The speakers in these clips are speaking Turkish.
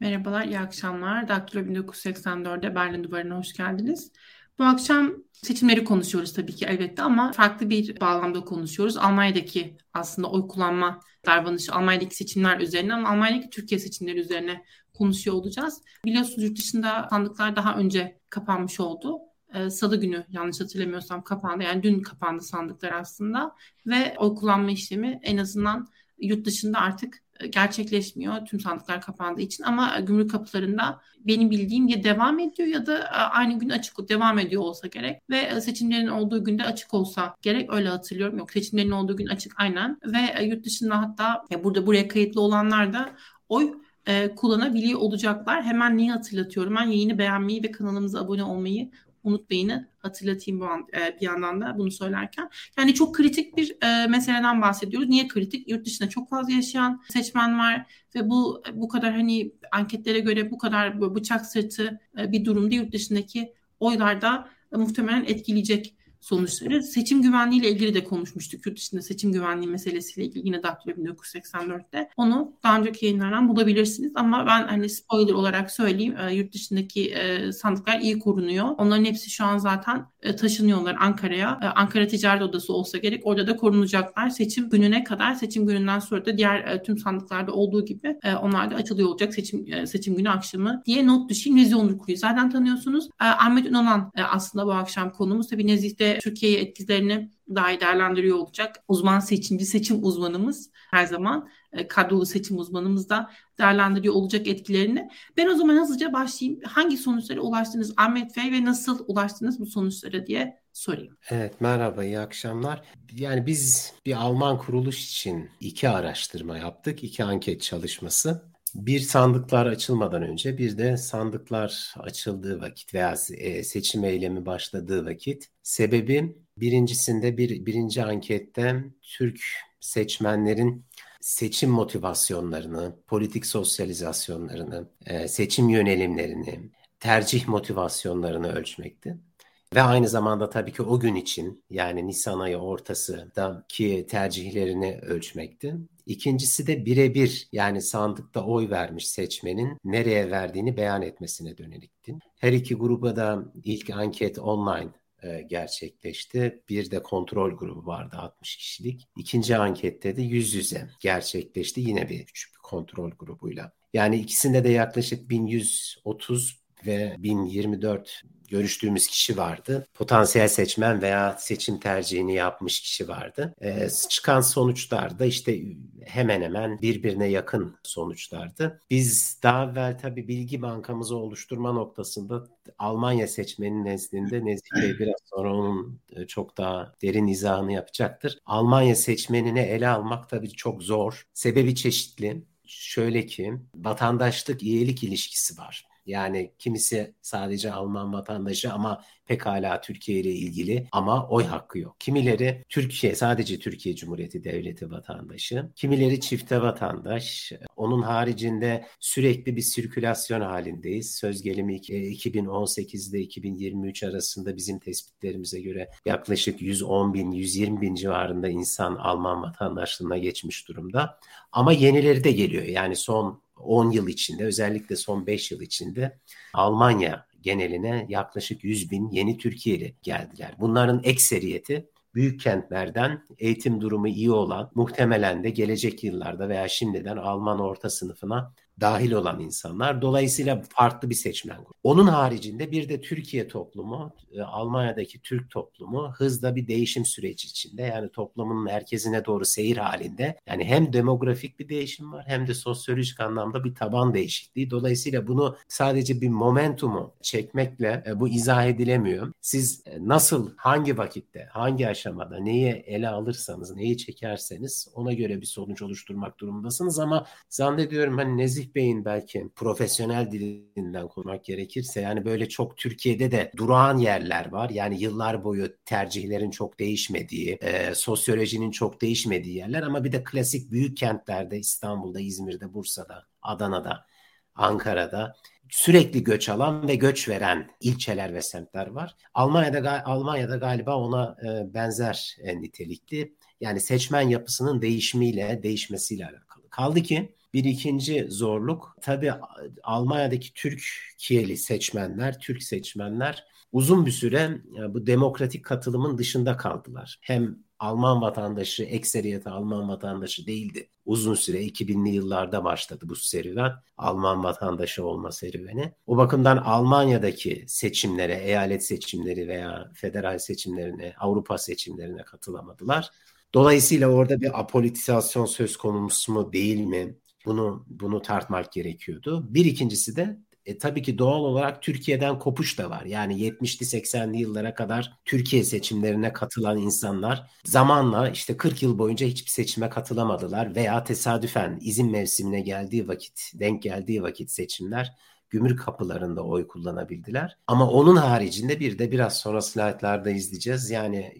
Merhabalar, iyi akşamlar. Daktilo 1984'de Berlin Duvarı'na hoş geldiniz. Bu akşam seçimleri konuşuyoruz tabii ki elbette ama farklı bir bağlamda konuşuyoruz. Almanya'daki aslında oy kullanma davranışı, Almanya'daki seçimler üzerine ama Almanya'daki Türkiye seçimleri üzerine konuşuyor olacağız. Biliyorsunuz yurt dışında sandıklar daha önce kapanmış oldu. Ee, Salı günü yanlış hatırlamıyorsam kapandı. Yani dün kapandı sandıklar aslında ve oy kullanma işlemi en azından yurt dışında artık gerçekleşmiyor tüm sandıklar kapandığı için ama gümrük kapılarında benim bildiğim ya devam ediyor ya da e, aynı gün açık devam ediyor olsa gerek ve e, seçimlerin olduğu günde açık olsa gerek öyle hatırlıyorum yok seçimlerin olduğu gün açık aynen ve yurt dışında hatta burada buraya kayıtlı olanlar da oy e, kullanabiliyor olacaklar. Hemen neyi hatırlatıyorum? Ben yayını beğenmeyi ve kanalımıza abone olmayı unutmayın hatırlatayım bu an, e, bir yandan da bunu söylerken. Yani çok kritik bir e, meseleden bahsediyoruz. Niye kritik? Yurt dışında çok fazla yaşayan seçmen var ve bu bu kadar hani anketlere göre bu kadar bıçak sırtı e, bir durumda yurt dışındaki oylarda e, muhtemelen etkileyecek sonuçları. Seçim güvenliği ile ilgili de konuşmuştuk. Yurt dışında seçim güvenliği meselesiyle ilgili yine Daktilo 1984'te. Onu daha önceki yayınlardan bulabilirsiniz. Ama ben hani spoiler olarak söyleyeyim. E, yurt dışındaki e, sandıklar iyi korunuyor. Onların hepsi şu an zaten e, taşınıyorlar Ankara'ya. E, Ankara Ticaret Odası olsa gerek. Orada da korunacaklar. Seçim gününe kadar seçim gününden sonra da diğer e, tüm sandıklarda olduğu gibi e, onlar da açılıyor olacak seçim e, seçim günü akşamı diye not düşeyim. Nezih Onur Kuru'yu zaten tanıyorsunuz. E, Ahmet Ünalan e, aslında bu akşam konumuz. Tabii Nezih'te Türkiye'ye etkilerini daha iyi değerlendiriyor olacak. Uzman seçimci seçim uzmanımız her zaman e, kadrolu seçim uzmanımız da değerlendiriyor olacak etkilerini. Ben o zaman hızlıca başlayayım. Hangi sonuçlara ulaştınız Ahmet Bey ve nasıl ulaştınız bu sonuçlara diye sorayım. Evet merhaba iyi akşamlar. Yani biz bir Alman kuruluş için iki araştırma yaptık. iki anket çalışması. Bir sandıklar açılmadan önce bir de sandıklar açıldığı vakit veya e, seçim eylemi başladığı vakit. Sebebi birincisinde bir birinci ankette Türk seçmenlerin seçim motivasyonlarını, politik sosyalizasyonlarını, e, seçim yönelimlerini, tercih motivasyonlarını ölçmekti. Ve aynı zamanda tabii ki o gün için yani Nisan ayı ortasındaki tercihlerini ölçmekti. İkincisi de birebir yani sandıkta oy vermiş seçmenin nereye verdiğini beyan etmesine dönelikti. Her iki gruba da ilk anket online e, gerçekleşti. Bir de kontrol grubu vardı 60 kişilik. İkinci ankette de yüz yüze gerçekleşti yine bir küçük bir kontrol grubuyla. Yani ikisinde de yaklaşık 1130 ve 1024 görüştüğümüz kişi vardı. Potansiyel seçmen veya seçim tercihini yapmış kişi vardı. E, çıkan sonuçlar da işte hemen hemen birbirine yakın sonuçlardı. Biz daha evvel tabii bilgi bankamızı oluşturma noktasında Almanya seçmenin nezdinde Nezih Bey biraz sonra onun e, çok daha derin izahını yapacaktır. Almanya seçmenine ele almak tabii çok zor. Sebebi çeşitli. Şöyle ki vatandaşlık üyelik ilişkisi var. Yani kimisi sadece Alman vatandaşı ama pekala Türkiye ile ilgili ama oy hakkı yok. Kimileri Türkiye sadece Türkiye Cumhuriyeti Devleti vatandaşı. Kimileri çifte vatandaş. Onun haricinde sürekli bir sirkülasyon halindeyiz. Söz gelimi 2018 ile 2023 arasında bizim tespitlerimize göre yaklaşık 110 bin, 120 bin civarında insan Alman vatandaşlığına geçmiş durumda. Ama yenileri de geliyor. Yani son 10 yıl içinde özellikle son 5 yıl içinde Almanya geneline yaklaşık 100 bin yeni Türkiye'li geldiler. Bunların ekseriyeti büyük kentlerden eğitim durumu iyi olan muhtemelen de gelecek yıllarda veya şimdiden Alman orta sınıfına dahil olan insanlar. Dolayısıyla farklı bir seçmen grubu. Onun haricinde bir de Türkiye toplumu, e, Almanya'daki Türk toplumu hızla bir değişim süreci içinde. Yani toplumun merkezine doğru seyir halinde. Yani hem demografik bir değişim var hem de sosyolojik anlamda bir taban değişikliği. Dolayısıyla bunu sadece bir momentumu çekmekle e, bu izah edilemiyor. Siz e, nasıl, hangi vakitte, hangi aşamada neyi ele alırsanız, neyi çekerseniz ona göre bir sonuç oluşturmak durumundasınız ama zannediyorum hani nezih Fatih Bey'in belki profesyonel dilinden konuşmak gerekirse yani böyle çok Türkiye'de de durağan yerler var. Yani yıllar boyu tercihlerin çok değişmediği, e, sosyolojinin çok değişmediği yerler ama bir de klasik büyük kentlerde İstanbul'da, İzmir'de, Bursa'da, Adana'da, Ankara'da sürekli göç alan ve göç veren ilçeler ve semtler var. Almanya'da Almanya'da galiba ona e, benzer e, nitelikli. Yani seçmen yapısının değişimiyle, değişmesiyle alakalı. Kaldı ki Bir ikinci zorluk tabii Almanya'daki Türkiye'li seçmenler, Türk seçmenler uzun bir süre e, bu demokratik katılımın dışında kaldılar. Hem Alman vatandaşı, ekseriyeti Alman vatandaşı değildi. Uzun süre 2000'li yıllarda başladı bu serüven. Alman vatandaşı olma serüveni. O bakımdan Almanya'daki seçimlere, eyalet seçimleri veya federal seçimlerine, Avrupa seçimlerine katılamadılar. Dolayısıyla orada bir apolitizasyon söz konusu mu değil mi? Bunu bunu tartmak gerekiyordu. Bir ikincisi de e, tabii ki doğal olarak Türkiye'den kopuş da var. Yani 70'li 80'li yıllara kadar Türkiye seçimlerine katılan insanlar zamanla işte 40 yıl boyunca hiçbir seçime katılamadılar veya tesadüfen izin mevsimine geldiği vakit, denk geldiği vakit seçimler gümrük kapılarında oy kullanabildiler. Ama onun haricinde bir de biraz sonra slaytlarda izleyeceğiz. Yani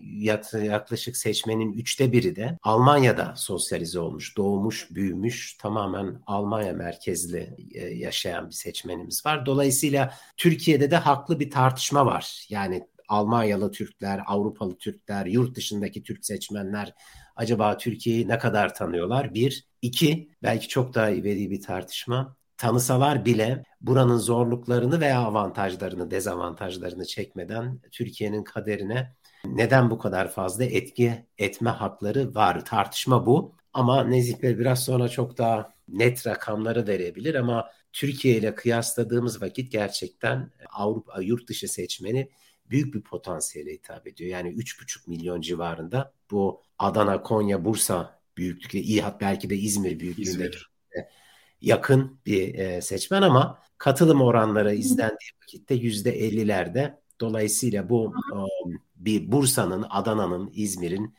yaklaşık seçmenin üçte biri de Almanya'da sosyalize olmuş, doğmuş, büyümüş, tamamen Almanya merkezli e, yaşayan bir seçmenimiz var. Dolayısıyla Türkiye'de de haklı bir tartışma var. Yani Almanyalı Türkler, Avrupalı Türkler, yurt dışındaki Türk seçmenler acaba Türkiye'yi ne kadar tanıyorlar? Bir. iki belki çok daha ivedi bir tartışma tanısalar bile buranın zorluklarını veya avantajlarını, dezavantajlarını çekmeden Türkiye'nin kaderine neden bu kadar fazla etki etme hakları var? Tartışma bu. Ama Nezih Bey biraz sonra çok daha net rakamları verebilir ama Türkiye ile kıyasladığımız vakit gerçekten Avrupa yurt dışı seçmeni büyük bir potansiyele hitap ediyor. Yani 3,5 milyon civarında bu Adana, Konya, Bursa büyüklükte, İHAT belki de İzmir büyüklüğünde İzmir yakın bir e, seçmen ama katılım oranları izlendiği vakitte yüzde ellilerde. Dolayısıyla bu e, bir Bursa'nın, Adana'nın, İzmir'in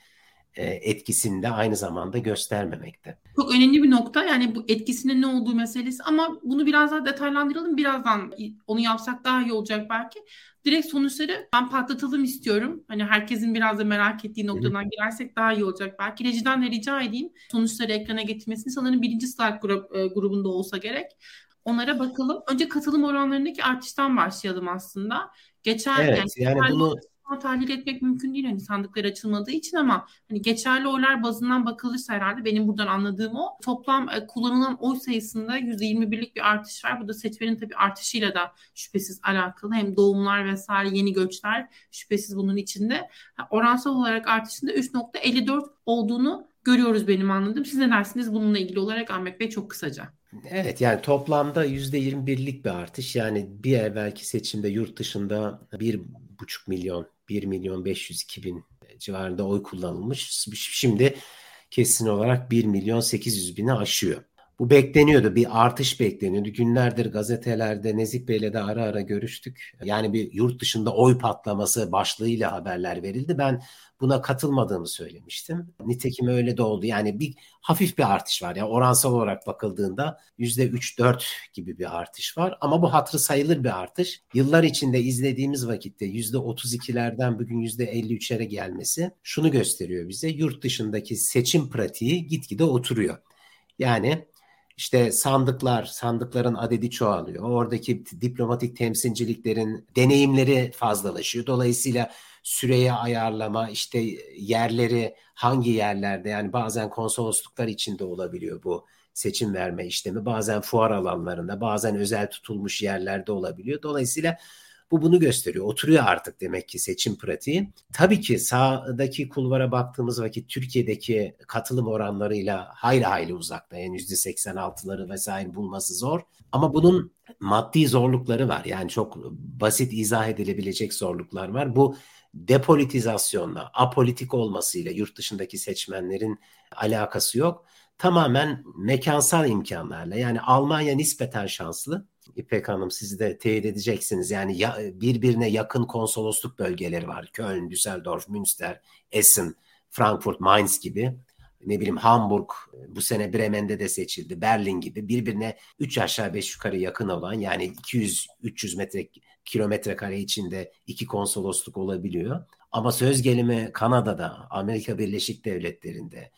etkisini de aynı zamanda göstermemekte. Çok önemli bir nokta yani bu etkisinin ne olduğu meselesi ama bunu biraz daha detaylandıralım. Birazdan onu yapsak daha iyi olacak belki. Direkt sonuçları ben patlatalım istiyorum. Hani herkesin biraz da merak ettiği noktadan Hı. girersek daha iyi olacak. Belki rejiden de rica edeyim sonuçları ekrana getirmesini. Sanırım birinci slide grup, e, grubunda olsa gerek. Onlara bakalım. Önce katılım oranlarındaki artıştan başlayalım aslında. Geçen evet, yani, yani bunu tahlil etmek mümkün değil hani sandıklar açılmadığı için ama hani geçerli oylar bazından bakılırsa herhalde benim buradan anladığım o toplam e, kullanılan oy sayısında %21'lik bir artış var. Bu da seçmenin tabii artışıyla da şüphesiz alakalı. Hem doğumlar vesaire yeni göçler şüphesiz bunun içinde. oransal olarak artışında 3.54 olduğunu görüyoruz benim anladığım. Siz ne dersiniz bununla ilgili olarak Ahmet Bey çok kısaca. Evet yani toplamda %21'lik bir artış. Yani bir evvelki seçimde yurt dışında bir buçuk milyon 1 milyon 502 bin civarında oy kullanılmış. Şimdi kesin olarak 1 milyon 800 bini aşıyor. Bu bekleniyordu. Bir artış bekleniyordu. Günlerdir gazetelerde Nezik Bey'le de ara ara görüştük. Yani bir yurt dışında oy patlaması başlığıyla haberler verildi. Ben buna katılmadığımı söylemiştim. Nitekim öyle de oldu. Yani bir hafif bir artış var. Yani oransal olarak bakıldığında %3-4 gibi bir artış var. Ama bu hatırı sayılır bir artış. Yıllar içinde izlediğimiz vakitte %32'lerden bugün %53'lere gelmesi şunu gösteriyor bize. Yurt dışındaki seçim pratiği gitgide oturuyor. Yani işte sandıklar, sandıkların adedi çoğalıyor. Oradaki diplomatik temsilciliklerin deneyimleri fazlalaşıyor. Dolayısıyla süreye ayarlama, işte yerleri hangi yerlerde yani bazen konsolosluklar içinde olabiliyor bu seçim verme işlemi. Bazen fuar alanlarında, bazen özel tutulmuş yerlerde olabiliyor. Dolayısıyla bu bunu gösteriyor. Oturuyor artık demek ki seçim pratiği. Tabii ki sağdaki kulvara baktığımız vakit Türkiye'deki katılım oranlarıyla hayli hayli uzakta. Yani %86'ları vesaire bulması zor. Ama bunun maddi zorlukları var. Yani çok basit izah edilebilecek zorluklar var. Bu depolitizasyonla, apolitik olmasıyla yurt dışındaki seçmenlerin alakası yok. Tamamen mekansal imkanlarla. Yani Almanya nispeten şanslı. İpek Hanım siz de teyit edeceksiniz. Yani ya, birbirine yakın konsolosluk bölgeleri var. Köln, Düsseldorf, Münster, Essen, Frankfurt, Mainz gibi. Ne bileyim Hamburg bu sene Bremen'de de seçildi. Berlin gibi birbirine 3 aşağı 5 yukarı yakın olan yani 200-300 metre kilometre kare içinde iki konsolosluk olabiliyor. Ama söz gelimi Kanada'da, Amerika Birleşik Devletleri'nde,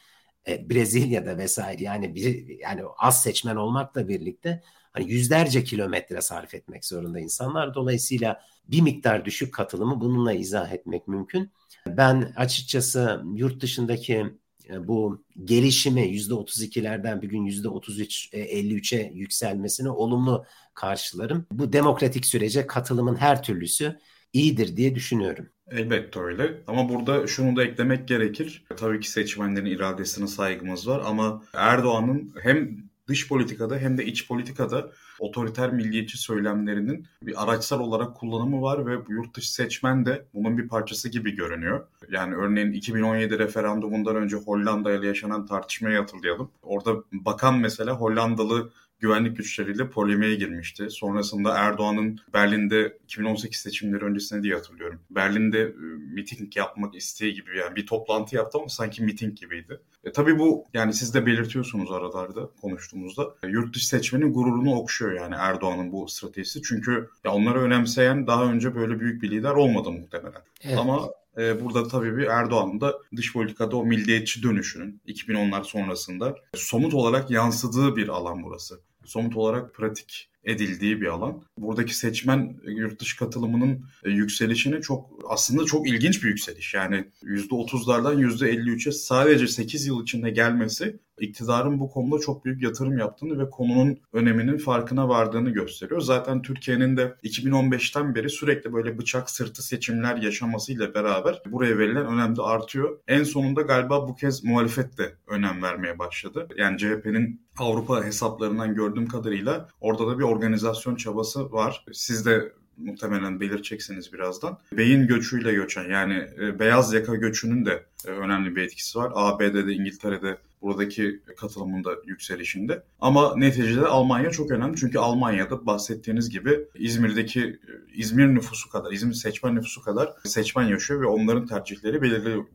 e, Brezilya'da vesaire yani bir yani az seçmen olmakla birlikte hani yüzlerce kilometre sarf etmek zorunda insanlar. Dolayısıyla bir miktar düşük katılımı bununla izah etmek mümkün. Ben açıkçası yurt dışındaki e, bu gelişimi %32'lerden bir gün %33 53'e e, yükselmesini olumlu karşılarım. Bu demokratik sürece katılımın her türlüsü iyidir diye düşünüyorum. Elbette öyle ama burada şunu da eklemek gerekir. Tabii ki seçmenlerin iradesine saygımız var ama Erdoğan'ın hem dış politikada hem de iç politikada otoriter milliyetçi söylemlerinin bir araçsal olarak kullanımı var ve yurt dışı seçmen de bunun bir parçası gibi görünüyor. Yani örneğin 2017 referandumundan önce Hollanda ile yaşanan tartışmayı hatırlayalım. Orada bakan mesela Hollandalı güvenlik güçleriyle polemiğe girmişti. Sonrasında Erdoğan'ın Berlin'de 2018 seçimleri öncesinde diye hatırlıyorum. Berlin'de e, miting yapmak isteği gibi yani bir toplantı yaptı ama sanki miting gibiydi. E, tabii bu yani siz de belirtiyorsunuz aralarda konuştuğumuzda. E, yurt dışı seçmenin gururunu okşuyor yani Erdoğan'ın bu stratejisi. Çünkü ya onları önemseyen daha önce böyle büyük bir lider olmadı muhtemelen. Evet. Ama e, burada tabii bir Erdoğan'ın da dış politikada o milliyetçi dönüşünün 2010'lar sonrasında somut olarak yansıdığı bir alan burası somut olarak pratik edildiği bir alan. Buradaki seçmen yurt dışı katılımının e, yükselişini çok aslında çok ilginç bir yükseliş. Yani %30'lardan %53'e sadece 8 yıl içinde gelmesi iktidarın bu konuda çok büyük yatırım yaptığını ve konunun öneminin farkına vardığını gösteriyor. Zaten Türkiye'nin de 2015'ten beri sürekli böyle bıçak sırtı seçimler yaşamasıyla beraber buraya verilen önem de artıyor. En sonunda galiba bu kez muhalefet de önem vermeye başladı. Yani CHP'nin Avrupa hesaplarından gördüğüm kadarıyla orada da bir organizasyon çabası var. Siz de muhtemelen belirteceksiniz birazdan. Beyin göçüyle göçen yani e, beyaz yaka göçünün de e, önemli bir etkisi var. ABD'de, İngiltere'de buradaki katılımında yükselişinde. Ama neticede Almanya çok önemli. Çünkü Almanya'da bahsettiğiniz gibi İzmir'deki e, İzmir nüfusu kadar, İzmir seçmen nüfusu kadar seçmen yaşıyor ve onların tercihleri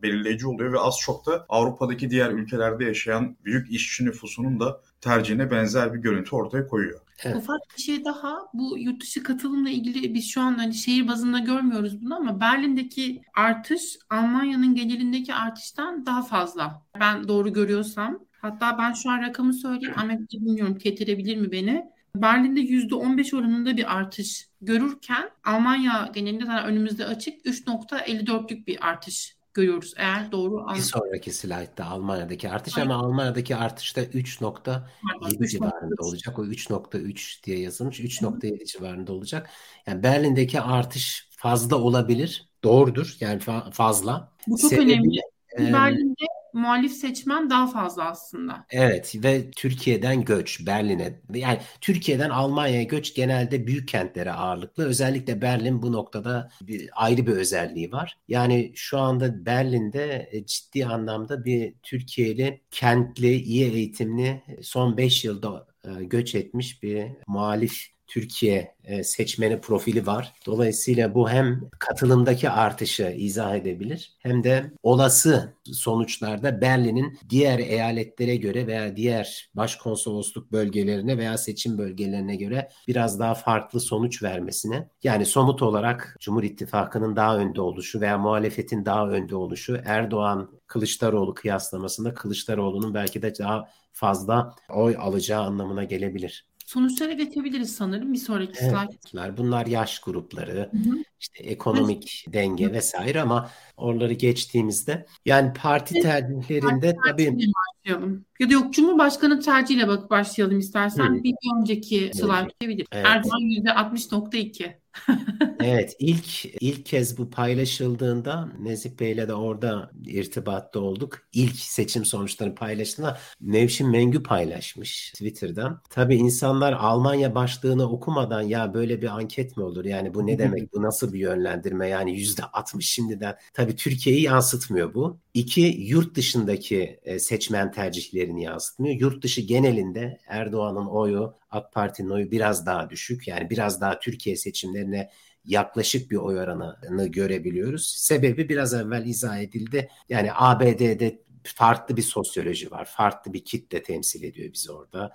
belirleyici oluyor ve az çok da Avrupa'daki diğer ülkelerde yaşayan büyük işçi nüfusunun da tercihine benzer bir görüntü ortaya koyuyor. Evet. Ufak bir şey daha bu yurt dışı katılımla ilgili biz şu an hani şehir bazında görmüyoruz bunu ama Berlin'deki artış Almanya'nın gelirindeki artıştan daha fazla. Ben doğru görüyorsam. Hatta ben şu an rakamı söyleyeyim. Ahmet bilmiyorum getirebilir mi beni? Berlin'de %15 oranında bir artış görürken Almanya genelinde zaten önümüzde açık 3.54'lük bir artış görüyoruz eğer doğru anladım. Bir sonraki slaytta Almanya'daki artış Aynen. ama Almanya'daki artış da 3.7 civarında olacak. O 3.3 diye yazılmış. 3.7 civarında olacak. Yani Berlin'deki artış fazla olabilir. Doğrudur. Yani fa- fazla. Bu çok Sebebi, önemli. Berlin'de muhalif seçmen daha fazla aslında. Evet ve Türkiye'den göç Berlin'e yani Türkiye'den Almanya'ya göç genelde büyük kentlere ağırlıklı. Özellikle Berlin bu noktada bir, ayrı bir özelliği var. Yani şu anda Berlin'de e, ciddi anlamda bir Türkiye'li kentli, iyi eğitimli son 5 yılda e, göç etmiş bir muhalif Türkiye e, seçmeni profili var. Dolayısıyla bu hem katılımdaki artışı izah edebilir hem de olası sonuçlarda Berlin'in diğer eyaletlere göre veya diğer başkonsolosluk bölgelerine veya seçim bölgelerine göre biraz daha farklı sonuç vermesine yani somut olarak Cumhur İttifakı'nın daha önde oluşu veya muhalefetin daha önde oluşu Erdoğan Kılıçdaroğlu kıyaslamasında Kılıçdaroğlu'nun belki de daha fazla oy alacağı anlamına gelebilir. Sonuçlara geçebiliriz sanırım bir sonraki evet, slide. Bunlar yaş grupları, hı hı. işte ekonomik evet. denge vesaire ama oraları geçtiğimizde yani parti tercihlerinde tabii başlayalım. Ya da yok Cumhurbaşkanı tercihiyle bak başlayalım istersen. Hı. Bir önceki slide evet. Erdoğan %60.2. evet ilk ilk kez bu paylaşıldığında Nezih Bey'le de orada irtibatta olduk. İlk seçim sonuçlarını paylaştığında Nevşin Mengü paylaşmış Twitter'dan. Tabii insanlar Almanya başlığını okumadan ya böyle bir anket mi olur? Yani bu ne demek? Bu nasıl bir yönlendirme? Yani %60 şimdiden. Tabii Türkiye'yi yansıtmıyor bu. İki, yurt dışındaki e, seçmen tercihlerini yansıtmıyor. Yurt dışı genelinde Erdoğan'ın oyu, AK Parti'nin oyu biraz daha düşük. Yani biraz daha Türkiye seçimlerine yaklaşık bir oy oranını görebiliyoruz. Sebebi biraz evvel izah edildi. Yani ABD'de farklı bir sosyoloji var. Farklı bir kitle temsil ediyor bizi orada.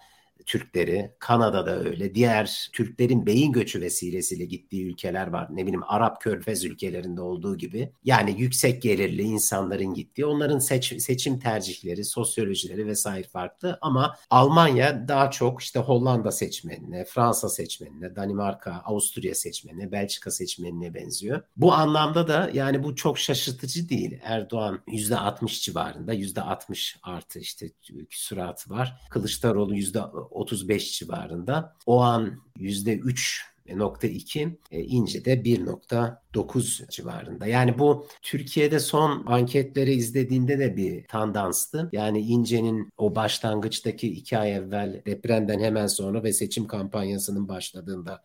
Türkleri, Kanada'da öyle. Diğer Türklerin beyin göçü vesilesiyle gittiği ülkeler var. Ne bileyim Arap Körfez ülkelerinde olduğu gibi. Yani yüksek gelirli insanların gittiği. Onların seç, seçim tercihleri, sosyolojileri vesaire farklı. Ama Almanya daha çok işte Hollanda seçmenine, Fransa seçmenine, Danimarka, Avusturya seçmenine, Belçika seçmenine benziyor. Bu anlamda da yani bu çok şaşırtıcı değil. Erdoğan %60 civarında, %60 artı işte küsuratı var. Kılıçdaroğlu %35 civarında. O an %3.2, e, İnce de 1.9 civarında. Yani bu Türkiye'de son anketleri izlediğinde de bir tandanstı. Yani İnce'nin o başlangıçtaki iki ay evvel depremden hemen sonra ve seçim kampanyasının başladığında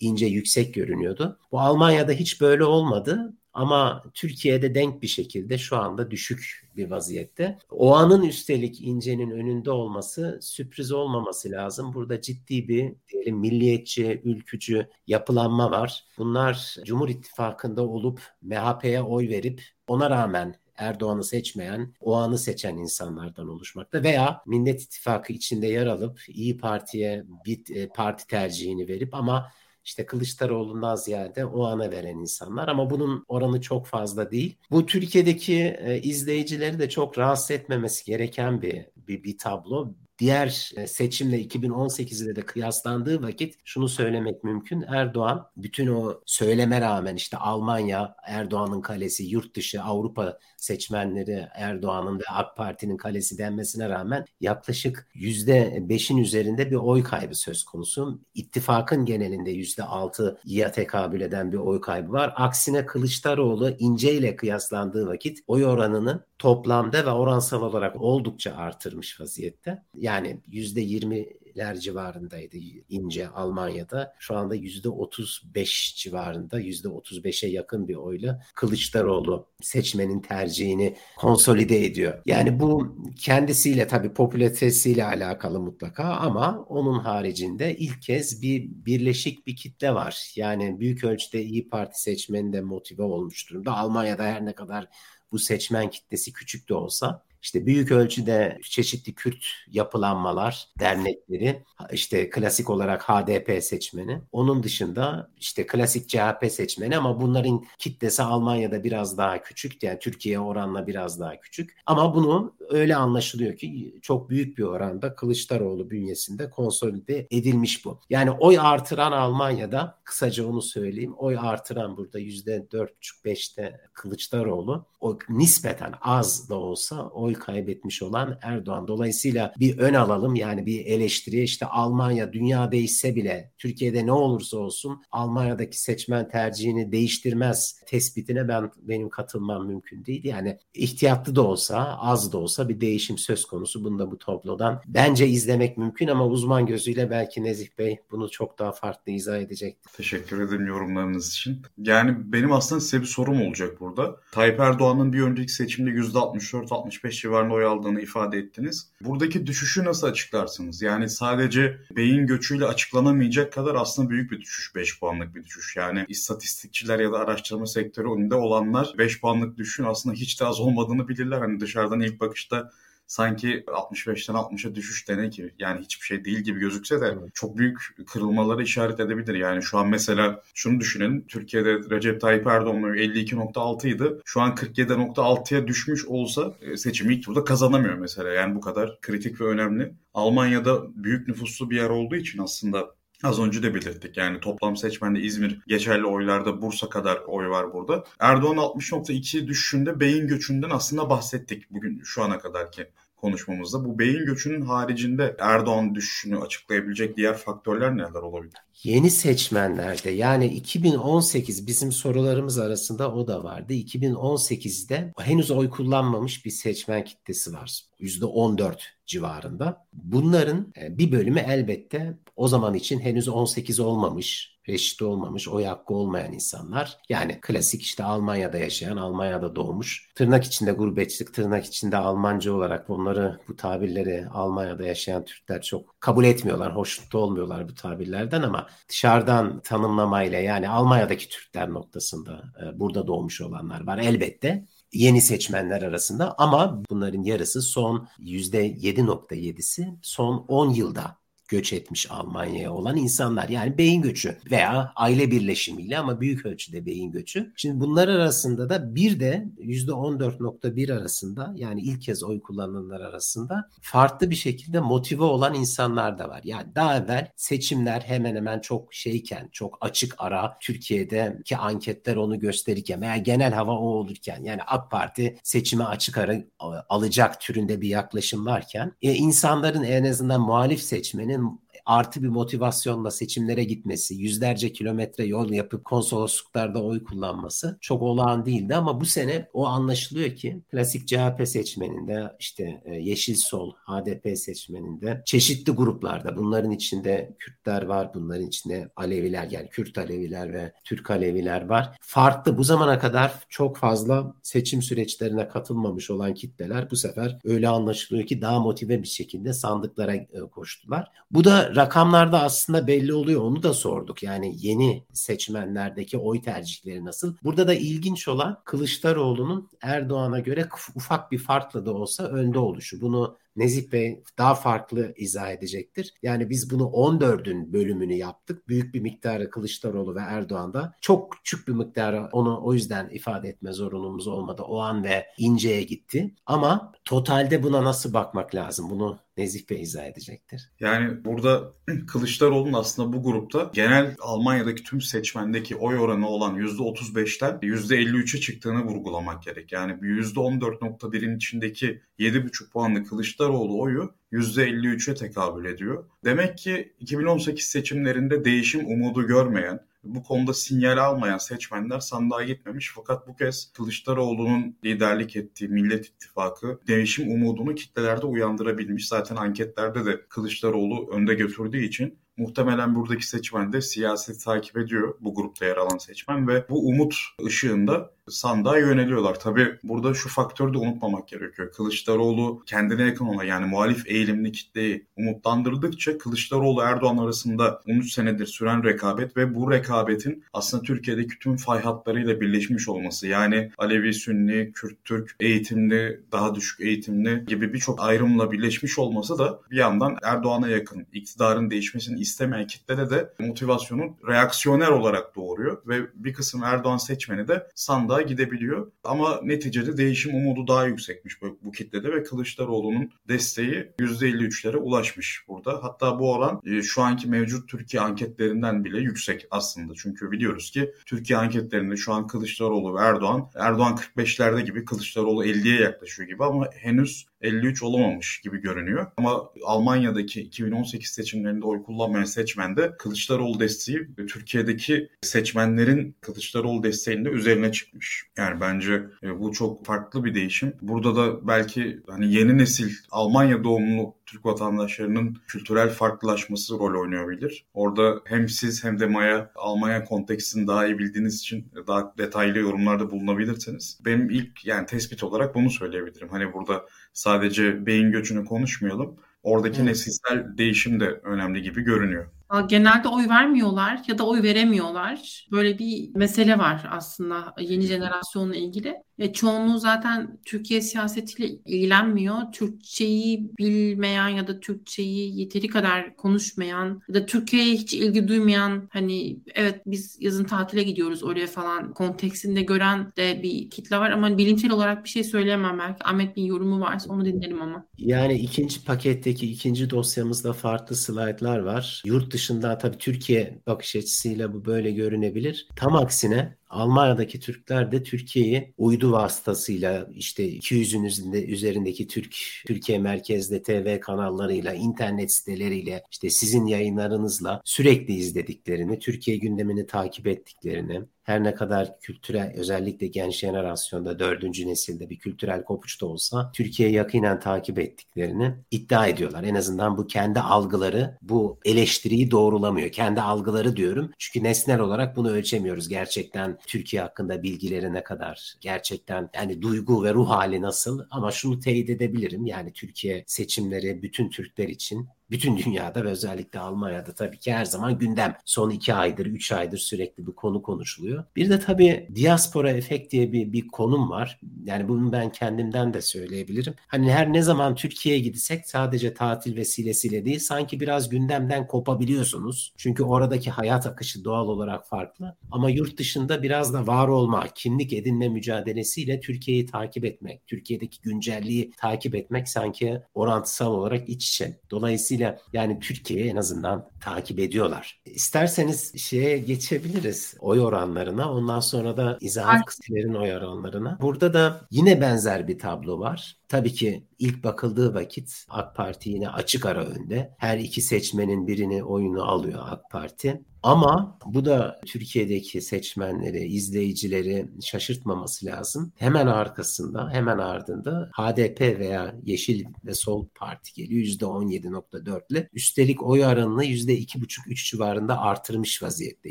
ince yüksek görünüyordu. Bu Almanya'da hiç böyle olmadı. Ama Türkiye'de denk bir şekilde şu anda düşük bir vaziyette. O anın üstelik İnce'nin önünde olması sürpriz olmaması lazım. Burada ciddi bir diyelim milliyetçi, ülkücü yapılanma var. Bunlar Cumhur İttifakı'nda olup MHP'ye oy verip ona rağmen Erdoğan'ı seçmeyen, o anı seçen insanlardan oluşmakta veya Millet İttifakı içinde yer alıp İyi Parti'ye bir e, parti tercihini verip ama işte Kılıçdaroğlu'ndan ziyade o ana veren insanlar ama bunun oranı çok fazla değil. Bu Türkiye'deki e, izleyicileri de çok rahatsız etmemesi gereken bir bir, bir tablo diğer e, seçimle 2018'de de kıyaslandığı vakit şunu söylemek mümkün. Erdoğan bütün o söyleme rağmen işte Almanya Erdoğan'ın kalesi, yurt dışı Avrupa seçmenleri Erdoğan'ın ve AK Parti'nin kalesi denmesine rağmen yaklaşık %5'in üzerinde bir oy kaybı söz konusu. İttifakın genelinde %6'ya tekabül eden bir oy kaybı var. Aksine Kılıçdaroğlu İnce ile kıyaslandığı vakit oy oranını toplamda ve oransal olarak oldukça artırmış vaziyette. Yani yüzde yirmiler civarındaydı ince Almanya'da. Şu anda yüzde otuz beş civarında, yüzde otuz beşe yakın bir oyla Kılıçdaroğlu seçmenin tercihini konsolide ediyor. Yani bu kendisiyle tabii popülaritesiyle alakalı mutlaka ama onun haricinde ilk kez bir birleşik bir kitle var. Yani büyük ölçüde İyi Parti seçmeni de motive olmuş durumda. Almanya'da her ne kadar bu seçmen kitlesi küçük de olsa işte büyük ölçüde çeşitli Kürt yapılanmalar, dernekleri, işte klasik olarak HDP seçmeni. Onun dışında işte klasik CHP seçmeni ama bunların kitlesi Almanya'da biraz daha küçük. Yani Türkiye oranla biraz daha küçük. Ama bunu öyle anlaşılıyor ki çok büyük bir oranda Kılıçdaroğlu bünyesinde konsolide edilmiş bu. Yani oy artıran Almanya'da kısaca onu söyleyeyim. Oy artıran burada %4,5-5'te Kılıçdaroğlu. O nispeten az da olsa oy oy kaybetmiş olan Erdoğan. Dolayısıyla bir ön alalım yani bir eleştiri işte Almanya dünya değişse bile Türkiye'de ne olursa olsun Almanya'daki seçmen tercihini değiştirmez tespitine ben benim katılmam mümkün değil. Yani ihtiyatlı da olsa az da olsa bir değişim söz konusu. Bunu da bu tablodan bence izlemek mümkün ama uzman gözüyle belki Nezih Bey bunu çok daha farklı izah edecek. Teşekkür ederim yorumlarınız için. Yani benim aslında size bir sorum olacak burada. Tayyip Erdoğan'ın bir önceki seçimde %64-65 civarında oy aldığını ifade ettiniz. Buradaki düşüşü nasıl açıklarsınız? Yani sadece beyin göçüyle açıklanamayacak kadar aslında büyük bir düşüş. 5 puanlık bir düşüş. Yani istatistikçiler ya da araştırma sektörü önünde olanlar 5 puanlık düşüşün aslında hiç de az olmadığını bilirler. Hani dışarıdan ilk bakışta sanki 65'ten 60'a düşüş dene ki yani hiçbir şey değil gibi gözükse de evet. çok büyük kırılmaları işaret edebilir. Yani şu an mesela şunu düşünelim. Türkiye'de Recep Tayyip Erdoğan 52.6 idi. Şu an 47.6'ya düşmüş olsa e, seçimi ilk turda kazanamıyor mesela. Yani bu kadar kritik ve önemli. Almanya'da büyük nüfuslu bir yer olduğu için aslında Az önce de belirttik yani toplam seçmende İzmir geçerli oylarda Bursa kadar oy var burada. Erdoğan 60.2 düşüşünde beyin göçünden aslında bahsettik bugün şu ana kadarki konuşmamızda. Bu beyin göçünün haricinde Erdoğan düşüşünü açıklayabilecek diğer faktörler neler olabilir? Yeni seçmenlerde yani 2018 bizim sorularımız arasında o da vardı. 2018'de henüz oy kullanmamış bir seçmen kitlesi var. %14 civarında. Bunların e, bir bölümü elbette o zaman için henüz 18 olmamış reşit olmamış, oy hakkı olmayan insanlar. Yani klasik işte Almanya'da yaşayan, Almanya'da doğmuş. Tırnak içinde gurbetçilik, tırnak içinde Almanca olarak onları, bu tabirleri Almanya'da yaşayan Türkler çok kabul etmiyorlar, hoşnut olmuyorlar bu tabirlerden ama dışarıdan tanımlamayla yani Almanya'daki Türkler noktasında e, burada doğmuş olanlar var elbette yeni seçmenler arasında ama bunların yarısı son %7.7'si son 10 yılda göç etmiş Almanya'ya olan insanlar. Yani beyin göçü veya aile birleşimiyle ama büyük ölçüde beyin göçü. Şimdi bunlar arasında da bir de %14.1 arasında yani ilk kez oy kullananlar arasında farklı bir şekilde motive olan insanlar da var. Yani daha evvel seçimler hemen hemen çok şeyken, çok açık ara Türkiye'deki anketler onu gösterirken veya genel hava o olurken yani AK Parti seçime açık ara alacak türünde bir yaklaşım varken e, insanların en azından muhalif seçmenin artı bir motivasyonla seçimlere gitmesi, yüzlerce kilometre yol yapıp konsolosluklarda oy kullanması çok olağan değildi ama bu sene o anlaşılıyor ki klasik CHP seçmeninde işte e, Yeşil Sol, HDP seçmeninde çeşitli gruplarda bunların içinde Kürtler var, bunların içinde Aleviler yani Kürt Aleviler ve Türk Aleviler var. Farklı bu zamana kadar çok fazla seçim süreçlerine katılmamış olan kitleler bu sefer öyle anlaşılıyor ki daha motive bir şekilde sandıklara e, koştular. Bu da rakamlarda aslında belli oluyor. Onu da sorduk. Yani yeni seçmenlerdeki oy tercihleri nasıl? Burada da ilginç olan Kılıçdaroğlu'nun Erdoğan'a göre ufak bir farkla da olsa önde oluşu. Bunu Nezih Bey daha farklı izah edecektir. Yani biz bunu 14'ün bölümünü yaptık. Büyük bir miktarı Kılıçdaroğlu ve Erdoğan'da çok küçük bir miktarı onu o yüzden ifade etme zorunluluğumuz olmadı. O an ve inceye gitti. Ama totalde buna nasıl bakmak lazım? Bunu Nezih Bey izah edecektir. Yani burada Kılıçdaroğlu'nun aslında bu grupta genel Almanya'daki tüm seçmendeki oy oranı olan %35'ten %53'e çıktığını vurgulamak gerek. Yani %14.1'in içindeki 7,5 puanlı Kılıçdaroğlu oyu %53'e tekabül ediyor. Demek ki 2018 seçimlerinde değişim umudu görmeyen, bu konuda sinyal almayan seçmenler sandığa gitmemiş. Fakat bu kez Kılıçdaroğlu'nun liderlik ettiği Millet İttifakı değişim umudunu kitlelerde uyandırabilmiş. Zaten anketlerde de Kılıçdaroğlu önde götürdüğü için Muhtemelen buradaki seçmen de siyaseti takip ediyor bu grupta yer alan seçmen ve bu umut ışığında sandığa yöneliyorlar. Tabi burada şu faktörü de unutmamak gerekiyor. Kılıçdaroğlu kendine yakın olan yani muhalif eğilimli kitleyi umutlandırdıkça Kılıçdaroğlu Erdoğan arasında 13 senedir süren rekabet ve bu rekabetin aslında Türkiye'deki tüm fay hatlarıyla birleşmiş olması. Yani Alevi, Sünni, Kürt, Türk, eğitimli, daha düşük eğitimli gibi birçok ayrımla birleşmiş olması da bir yandan Erdoğan'a yakın iktidarın değişmesini istemeyen kitlede de motivasyonun reaksiyoner olarak doğuruyor ve bir kısım Erdoğan seçmeni de sandığa gidebiliyor. Ama neticede değişim umudu daha yüksekmiş bu, bu kitlede ve Kılıçdaroğlu'nun desteği %53'lere ulaşmış burada. Hatta bu oran e, şu anki mevcut Türkiye anketlerinden bile yüksek aslında. Çünkü biliyoruz ki Türkiye anketlerinde şu an Kılıçdaroğlu ve Erdoğan, Erdoğan 45'lerde gibi Kılıçdaroğlu 50'ye yaklaşıyor gibi ama henüz 53 olamamış gibi görünüyor. Ama Almanya'daki 2018 seçimlerinde oy kullanmayan seçmen de Kılıçdaroğlu desteği Türkiye'deki seçmenlerin Kılıçdaroğlu desteğinde üzerine çıkmış. Yani bence e, bu çok farklı bir değişim. Burada da belki hani yeni nesil Almanya doğumlu Türk vatandaşlarının kültürel farklılaşması rol oynayabilir. Orada hem siz hem de Maya Almanya kontekstini daha iyi bildiğiniz için daha detaylı yorumlarda bulunabilirsiniz. Benim ilk yani tespit olarak bunu söyleyebilirim. Hani burada sadece beyin göçünü konuşmayalım. Oradaki evet. nesilsel değişim de önemli gibi görünüyor. Genelde oy vermiyorlar ya da oy veremiyorlar. Böyle bir mesele var aslında yeni jenerasyonla ilgili. E, çoğunluğu zaten Türkiye siyasetiyle ilgilenmiyor. Türkçeyi bilmeyen ya da Türkçeyi yeteri kadar konuşmayan ya da Türkiye'ye hiç ilgi duymayan hani evet biz yazın tatile gidiyoruz oraya falan konteksinde gören de bir kitle var ama bilimsel olarak bir şey söyleyemem belki. Ahmet bir yorumu varsa onu dinlerim ama. Yani ikinci paketteki ikinci dosyamızda farklı slaytlar var. Yurt dışında tabii Türkiye bakış açısıyla bu böyle görünebilir. Tam aksine Almanya'daki Türkler de Türkiye'yi uydu vasıtasıyla işte 200'ün üzerinde, üzerindeki Türk Türkiye merkezli TV kanallarıyla, internet siteleriyle, işte sizin yayınlarınızla sürekli izlediklerini, Türkiye gündemini takip ettiklerini, her ne kadar kültürel özellikle genç jenerasyonda dördüncü nesilde bir kültürel kopuş da olsa Türkiye'yi yakinen takip ettiklerini iddia ediyorlar. En azından bu kendi algıları bu eleştiriyi doğrulamıyor. Kendi algıları diyorum. Çünkü nesnel olarak bunu ölçemiyoruz. Gerçekten Türkiye hakkında bilgileri ne kadar gerçekten yani duygu ve ruh hali nasıl ama şunu teyit edebilirim. Yani Türkiye seçimleri bütün Türkler için bütün dünyada ve özellikle Almanya'da tabii ki her zaman gündem. Son iki aydır, üç aydır sürekli bir konu konuşuluyor. Bir de tabii diaspora efekt diye bir, bir konum var. Yani bunu ben kendimden de söyleyebilirim. Hani her ne zaman Türkiye'ye gitsek sadece tatil vesilesiyle değil sanki biraz gündemden kopabiliyorsunuz. Çünkü oradaki hayat akışı doğal olarak farklı. Ama yurt dışında biraz da var olma, kimlik edinme mücadelesiyle Türkiye'yi takip etmek, Türkiye'deki güncelliği takip etmek sanki orantısal olarak iç içe. Dolayısıyla yani Türkiye'yi en azından takip ediyorlar. İsterseniz şeye geçebiliriz oy oranlarına. Ondan sonra da izahat kısımların oy oranlarına. Burada da yine benzer bir tablo var. Tabii ki ilk bakıldığı vakit AK Parti yine açık ara önde. Her iki seçmenin birini oyunu alıyor AK Parti. Ama bu da Türkiye'deki seçmenleri, izleyicileri şaşırtmaması lazım. Hemen arkasında, hemen ardında HDP veya Yeşil ve Sol Parti geliyor %17.4 ile. Üstelik oy oranını %2,5-3 civarında artırmış vaziyette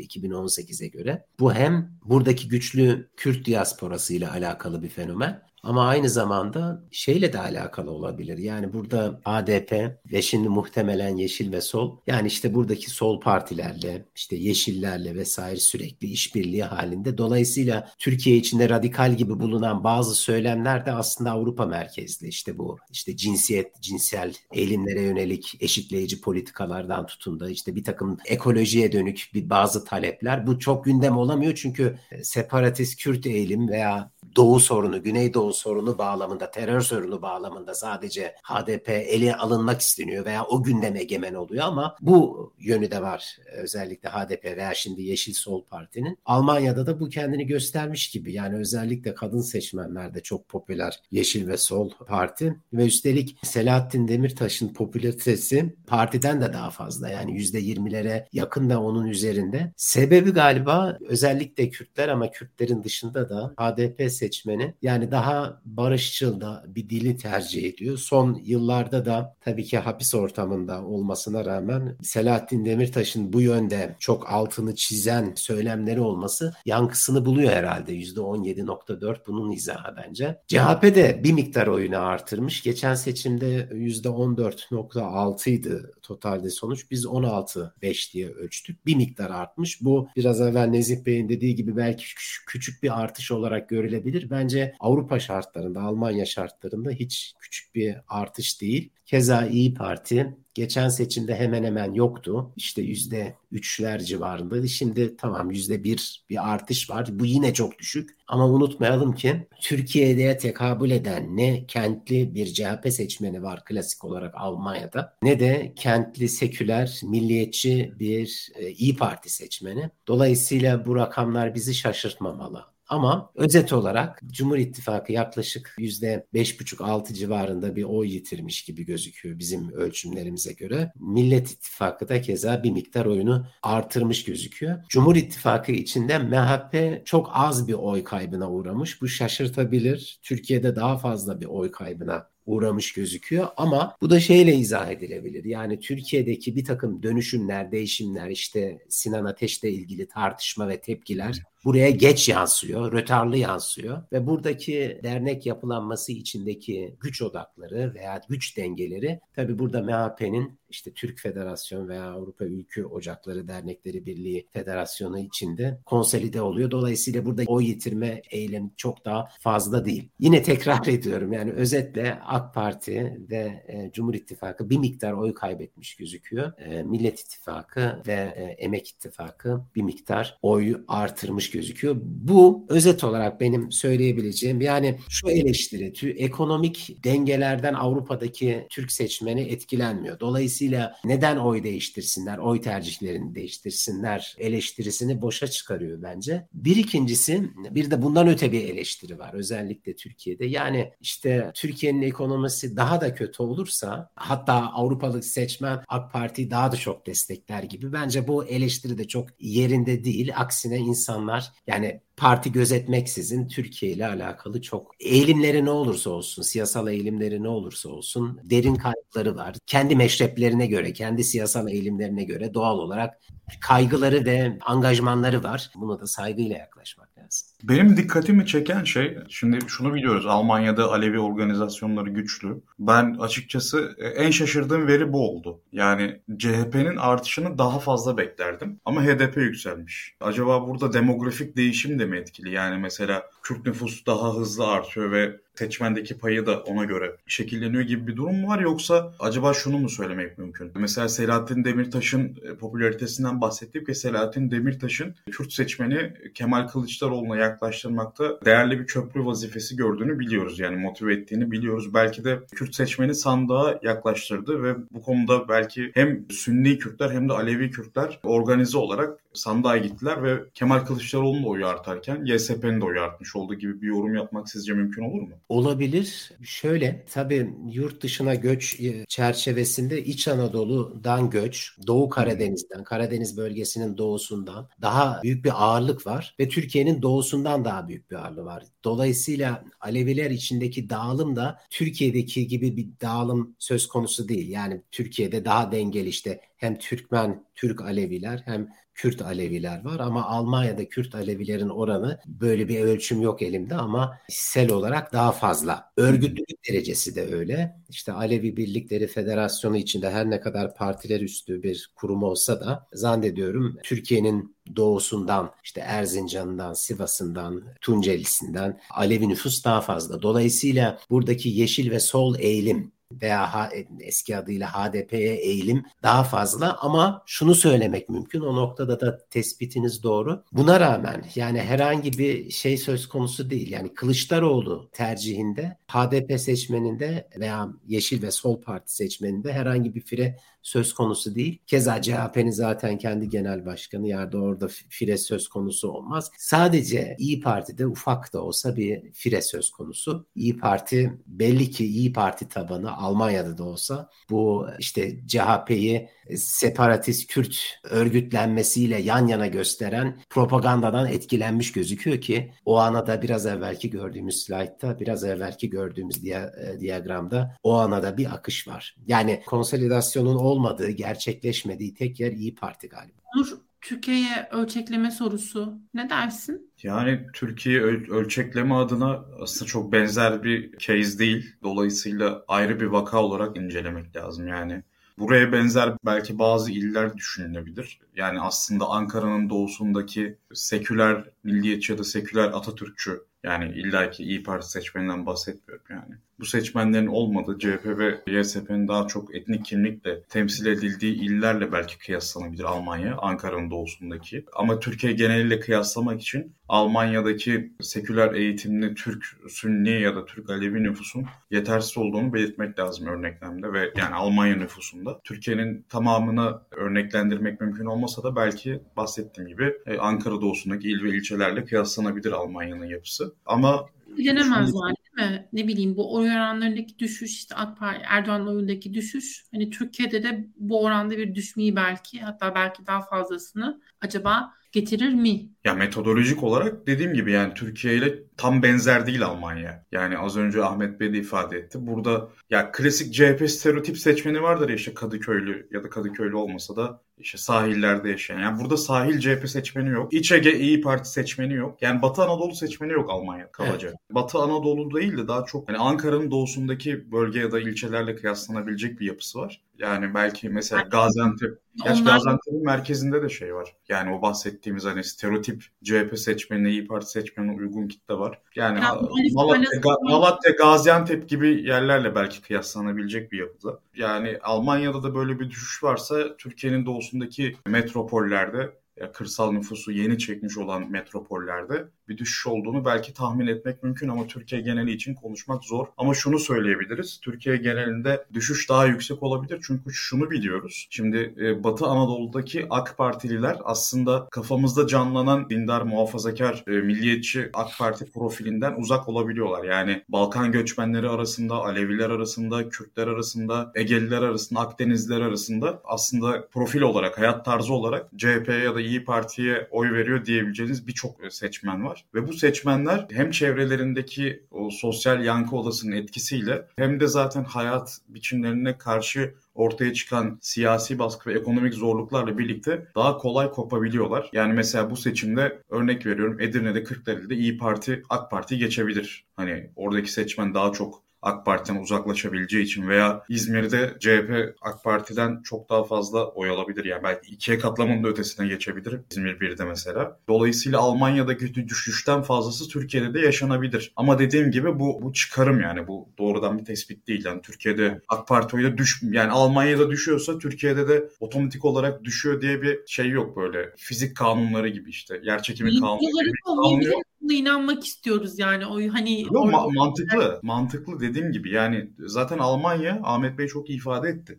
2018'e göre. Bu hem buradaki güçlü Kürt diasporası ile alakalı bir fenomen ama aynı zamanda şeyle de alakalı olabilir. Yani burada ADP ve şimdi muhtemelen Yeşil ve Sol yani işte buradaki sol partilerle işte Yeşillerle vesaire sürekli işbirliği halinde. Dolayısıyla Türkiye içinde radikal gibi bulunan bazı söylemler de aslında Avrupa merkezli. İşte bu işte cinsiyet, cinsel eğilimlere yönelik eşitleyici politikalardan tutun da işte bir takım ekolojiye dönük bir bazı talepler. Bu çok gündem olamıyor çünkü separatist Kürt eğilim veya Doğu sorunu, Güneydoğu sorunu bağlamında, terör sorunu bağlamında sadece HDP ele alınmak isteniyor veya o gündeme egemen oluyor ama bu yönü de var özellikle HDP veya şimdi Yeşil Sol Parti'nin. Almanya'da da bu kendini göstermiş gibi yani özellikle kadın seçmenlerde çok popüler Yeşil ve Sol Parti ve üstelik Selahattin Demirtaş'ın popülaritesi partiden de daha fazla yani %20'lere yakın da onun üzerinde. Sebebi galiba özellikle Kürtler ama Kürtlerin dışında da HDP seçmeni yani daha barışçıl da bir dili tercih ediyor. Son yıllarda da tabii ki hapis ortamında olmasına rağmen Selahattin Demirtaş'ın bu yönde çok altını çizen söylemleri olması yankısını buluyor herhalde. %17.4 bunun izahı bence. CHP de bir miktar oyunu artırmış. Geçen seçimde %14.6 idi totalde sonuç. Biz 16.5 diye ölçtük. Bir miktar artmış. Bu biraz evvel Nezih Bey'in dediği gibi belki küçük bir artış olarak görülebilir olabilir. Bence Avrupa şartlarında, Almanya şartlarında hiç küçük bir artış değil. Keza İyi Parti geçen seçimde hemen hemen yoktu. İşte yüzde üçler civarındaydı. Şimdi tamam yüzde bir bir artış var. Bu yine çok düşük. Ama unutmayalım ki Türkiye'de tekabül eden ne kentli bir CHP seçmeni var klasik olarak Almanya'da ne de kentli seküler milliyetçi bir e, İyi Parti seçmeni. Dolayısıyla bu rakamlar bizi şaşırtmamalı. Ama özet olarak Cumhur İttifakı yaklaşık %5,5-6 civarında bir oy yitirmiş gibi gözüküyor bizim ölçümlerimize göre. Millet İttifakı da keza bir miktar oyunu artırmış gözüküyor. Cumhur İttifakı içinde MHP çok az bir oy kaybına uğramış. Bu şaşırtabilir. Türkiye'de daha fazla bir oy kaybına uğramış gözüküyor ama bu da şeyle izah edilebilir. Yani Türkiye'deki bir takım dönüşümler, değişimler işte Sinan Ateş'le ilgili tartışma ve tepkiler buraya geç yansıyor, rötarlı yansıyor ve buradaki dernek yapılanması içindeki güç odakları veya güç dengeleri tabii burada MHP'nin işte Türk Federasyon veya Avrupa Ülkü Ocakları Dernekleri Birliği Federasyonu içinde konsolide oluyor. Dolayısıyla burada oy yitirme eylemi çok daha fazla değil. Yine tekrar ediyorum yani özetle AK Parti ve e, Cumhur İttifakı bir miktar oy kaybetmiş gözüküyor. E, Millet İttifakı ve e, Emek İttifakı bir miktar oy artırmış gözüküyor. Bu özet olarak benim söyleyebileceğim yani şu eleştiri ekonomik dengelerden Avrupa'daki Türk seçmeni etkilenmiyor. Dolayısıyla neden oy değiştirsinler, oy tercihlerini değiştirsinler eleştirisini boşa çıkarıyor bence. Bir ikincisi bir de bundan öte bir eleştiri var özellikle Türkiye'de. Yani işte Türkiye'nin ekonomisi daha da kötü olursa hatta Avrupalı seçmen AK Parti'yi daha da çok destekler gibi. Bence bu eleştiri de çok yerinde değil. Aksine insanlar yani parti gözetmeksizin Türkiye ile alakalı çok eğilimleri ne olursa olsun, siyasal eğilimleri ne olursa olsun derin kaygıları var. Kendi meşreplerine göre, kendi siyasal eğilimlerine göre doğal olarak kaygıları ve angajmanları var. Buna da saygıyla yaklaşmak lazım. Benim dikkatimi çeken şey, şimdi şunu biliyoruz, Almanya'da Alevi organizasyonları güçlü. Ben açıkçası e, en şaşırdığım veri bu oldu. Yani CHP'nin artışını daha fazla beklerdim ama HDP yükselmiş. Acaba burada demografik değişim de mi etkili? Yani mesela Kürt nüfusu daha hızlı artıyor ve seçmendeki payı da ona göre şekilleniyor gibi bir durum mu var yoksa acaba şunu mu söylemek mümkün? Mesela Selahattin Demirtaş'ın e, popülaritesinden bahsettik ve Selahattin Demirtaş'ın Kürt seçmeni Kemal Kılıçdaroğlu'na yaklaştırmakta değerli bir köprü vazifesi gördüğünü biliyoruz. Yani motive ettiğini biliyoruz. Belki de Kürt seçmeni sandığa yaklaştırdı ve bu konuda belki hem Sünni Kürtler hem de Alevi Kürtler organize olarak sandığa gittiler ve Kemal Kılıçdaroğlu'nun da oyu artarken YSP'nin de oyu artmış olduğu gibi bir yorum yapmak sizce mümkün olur mu? Olabilir. Şöyle tabii yurt dışına göç e, çerçevesinde İç Anadolu'dan göç, Doğu Karadeniz'den, Karadeniz bölgesinin doğusundan daha büyük bir ağırlık var ve Türkiye'nin doğusundan daha büyük bir ağırlığı var. Dolayısıyla Aleviler içindeki dağılım da Türkiye'deki gibi bir dağılım söz konusu değil. Yani Türkiye'de daha dengeli işte hem Türkmen, Türk Aleviler hem Kürt Aleviler var ama Almanya'da Kürt Alevilerin oranı böyle bir ölçüm yok elimde ama hissel olarak daha fazla. Örgütlülük derecesi de öyle. İşte Alevi Birlikleri Federasyonu içinde her ne kadar partiler üstü bir kurum olsa da zannediyorum Türkiye'nin doğusundan, işte Erzincan'dan, Sivas'ından, Tuncelisi'nden Alevi nüfus daha fazla. Dolayısıyla buradaki yeşil ve sol eğilim veya eski adıyla HDP'ye eğilim daha fazla ama şunu söylemek mümkün o noktada da tespitiniz doğru. Buna rağmen yani herhangi bir şey söz konusu değil. Yani Kılıçdaroğlu tercihinde HDP seçmeninde veya Yeşil ve Sol Parti seçmeninde herhangi bir fire söz konusu değil. Keza CHP'nin zaten kendi genel başkanı yerde orada fire söz konusu olmaz. Sadece İyi Parti'de ufak da olsa bir fire söz konusu. İyi Parti belli ki İyi Parti tabanı Almanya'da da olsa bu işte CHP'yi separatist Kürt örgütlenmesiyle yan yana gösteren propagandadan etkilenmiş gözüküyor ki o ana da biraz evvelki gördüğümüz slaytta biraz evvelki gördüğümüz dia, e, diyagramda o ana da bir akış var. Yani konsolidasyonun olmadığı, gerçekleşmediği tek yer İyi Parti galiba. Nur, Türkiye'ye ölçekleme sorusu ne dersin? Yani Türkiye öl- ölçekleme adına aslında çok benzer bir case değil. Dolayısıyla ayrı bir vaka olarak incelemek lazım. Yani Buraya benzer belki bazı iller düşünülebilir. Yani aslında Ankara'nın doğusundaki seküler milliyetçi ya da seküler Atatürkçü yani illaki İyi Parti seçmeninden bahsetmiyorum yani. Bu seçmenlerin olmadığı CHP ve YSP'nin daha çok etnik kimlikle temsil edildiği illerle belki kıyaslanabilir Almanya, Ankara'nın doğusundaki. Ama Türkiye geneliyle kıyaslamak için Almanya'daki seküler eğitimli Türk Sünni ya da Türk Alevi nüfusun yetersiz olduğunu belirtmek lazım örneklemde ve yani Almanya nüfusunda. Türkiye'nin tamamını örneklendirmek mümkün olmasa da belki bahsettiğim gibi e, Ankara doğusundaki il ve ilçelerle kıyaslanabilir Almanya'nın yapısı. Ama Bilenemez yani değil mi? Ne bileyim bu oy oranlarındaki düşüş işte AK Parti Erdoğan oyundaki düşüş hani Türkiye'de de bu oranda bir düşmeyi belki hatta belki daha fazlasını acaba getirir mi? Ya metodolojik olarak dediğim gibi yani Türkiye ile tam benzer değil Almanya. Yani az önce Ahmet Bey de ifade etti. Burada ya klasik CHP stereotip seçmeni vardır ya işte Kadıköylü ya da Kadıköylü olmasa da işte sahillerde yaşayan. Yani burada sahil CHP seçmeni yok. İç Ege İyi Parti seçmeni yok. Yani Batı Anadolu seçmeni yok Almanya kabaca. Evet. Batı Anadolu değil de daha çok yani Ankara'nın doğusundaki bölge ya da ilçelerle kıyaslanabilecek bir yapısı var. Yani belki mesela Gaziantep, gerçi Onlar... Gaziantep'in merkezinde de şey var. Yani o bahsettiğimiz hani stereotip CHP seçmenine, İyi Parti seçmenine uygun kitle var. Yani ya, Malatya, Malatya, Gaziantep gibi yerlerle belki kıyaslanabilecek bir yapıda. Yani Almanya'da da böyle bir düşüş varsa Türkiye'nin doğusundaki metropollerde kırsal nüfusu yeni çekmiş olan metropollerde bir düşüş olduğunu belki tahmin etmek mümkün ama Türkiye geneli için konuşmak zor. Ama şunu söyleyebiliriz. Türkiye genelinde düşüş daha yüksek olabilir çünkü şunu biliyoruz. Şimdi e, Batı Anadolu'daki AK Partililer aslında kafamızda canlanan dindar, muhafazakar, e, milliyetçi AK Parti profilinden uzak olabiliyorlar. Yani Balkan göçmenleri arasında, Aleviler arasında, Kürtler arasında, Egeliler arasında, Akdenizliler arasında aslında profil olarak, hayat tarzı olarak CHP ya da İyi Parti'ye oy veriyor diyebileceğiniz birçok seçmen var var. Ve bu seçmenler hem çevrelerindeki o sosyal yankı odasının etkisiyle hem de zaten hayat biçimlerine karşı ortaya çıkan siyasi baskı ve ekonomik zorluklarla birlikte daha kolay kopabiliyorlar. Yani mesela bu seçimde örnek veriyorum Edirne'de Kırklareli'de İyi Parti AK Parti geçebilir. Hani oradaki seçmen daha çok AK Parti'den uzaklaşabileceği için veya İzmir'de CHP AK Parti'den çok daha fazla oy alabilir. Yani belki ikiye katlamanın da ötesine geçebilir İzmir 1'de mesela. Dolayısıyla Almanya'daki düşüşten fazlası Türkiye'de de yaşanabilir. Ama dediğim gibi bu bu çıkarım yani bu doğrudan bir tespit değil. Yani Türkiye'de AK Parti oyu düş yani Almanya'da düşüyorsa Türkiye'de de otomatik olarak düşüyor diye bir şey yok böyle. Fizik kanunları gibi işte. Yer çekimi kanunları gibi. Kanunu yok inanmak istiyoruz yani o hani Yok, ma- mantıklı mantıklı dediğim gibi yani zaten Almanya Ahmet Bey çok ifade etti.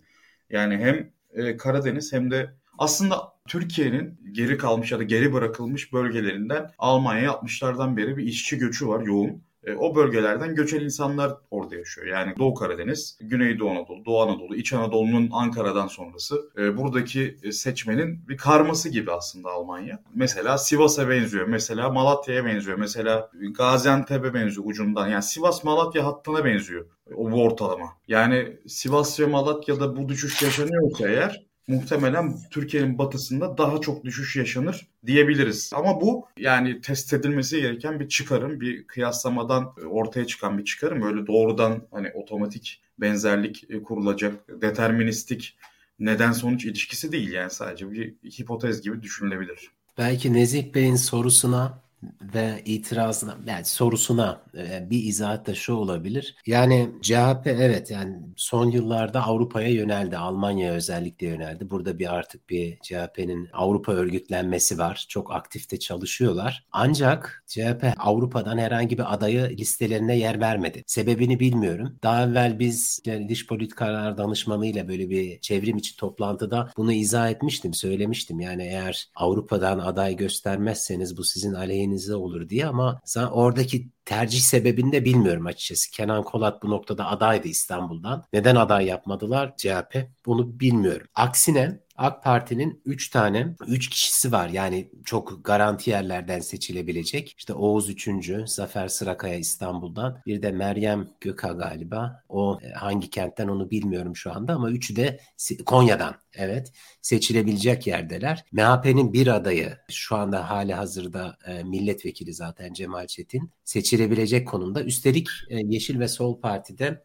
Yani hem e, Karadeniz hem de aslında Türkiye'nin geri kalmış ya da geri bırakılmış bölgelerinden Almanya'ya 60'lardan beri bir işçi göçü var yoğun. E, o bölgelerden göçen insanlar orada yaşıyor. Yani Doğu Karadeniz, Güneydoğu Anadolu, Doğu Anadolu, İç Anadolu'nun Ankara'dan sonrası e, buradaki e, seçmenin bir karması gibi aslında Almanya. Mesela Sivas'a benziyor, mesela Malatya'ya benziyor, mesela Gaziantep'e benziyor ucundan. Yani Sivas-Malatya hattına benziyor o bu ortalama. Yani Sivas ve Malatya'da bu düşüş yaşanıyorsa eğer muhtemelen Türkiye'nin batısında daha çok düşüş yaşanır diyebiliriz. Ama bu yani test edilmesi gereken bir çıkarım, bir kıyaslamadan ortaya çıkan bir çıkarım. Böyle doğrudan hani otomatik benzerlik kurulacak, deterministik neden sonuç ilişkisi değil yani sadece bir hipotez gibi düşünülebilir. Belki Nezih Bey'in sorusuna ve itirazına yani sorusuna e, bir izahat da şu olabilir. Yani CHP evet yani son yıllarda Avrupa'ya yöneldi. Almanya özellikle yöneldi. Burada bir artık bir CHP'nin Avrupa örgütlenmesi var. Çok aktifte çalışıyorlar. Ancak CHP Avrupa'dan herhangi bir adayı listelerine yer vermedi. Sebebini bilmiyorum. Daha evvel biz yani dış politikalar danışmanıyla böyle bir çevrim içi toplantıda bunu izah etmiştim, söylemiştim. Yani eğer Avrupa'dan aday göstermezseniz bu sizin aleyhinize organize olur diye ama oradaki tercih sebebini de bilmiyorum açıkçası. Kenan Kolat bu noktada adaydı İstanbul'dan. Neden aday yapmadılar CHP? Bunu bilmiyorum. Aksine AK Parti'nin 3 tane 3 kişisi var. Yani çok garanti yerlerden seçilebilecek. İşte Oğuz 3. Zafer Sırakaya İstanbul'dan. Bir de Meryem Göka galiba. O e, hangi kentten onu bilmiyorum şu anda ama üçü de Konya'dan. Evet seçilebilecek yerdeler. MHP'nin bir adayı şu anda hali hazırda e, milletvekili zaten Cemal Çetin seçilebilecek konumda. Üstelik e, Yeşil ve Sol Parti'de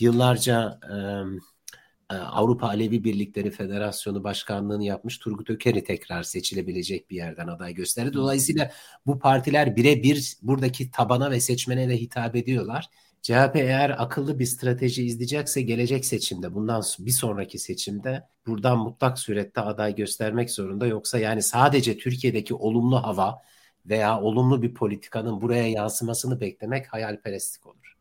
yıllarca e, e, Avrupa Alevi Birlikleri Federasyonu Başkanlığını yapmış Turgut Öker'i tekrar seçilebilecek bir yerden aday gösterdi. Dolayısıyla bu partiler birebir buradaki tabana ve seçmene de hitap ediyorlar. CHP eğer akıllı bir strateji izleyecekse gelecek seçimde bundan bir sonraki seçimde buradan mutlak surette aday göstermek zorunda yoksa yani sadece Türkiye'deki olumlu hava veya olumlu bir politikanın buraya yansımasını beklemek hayalperestlik olur.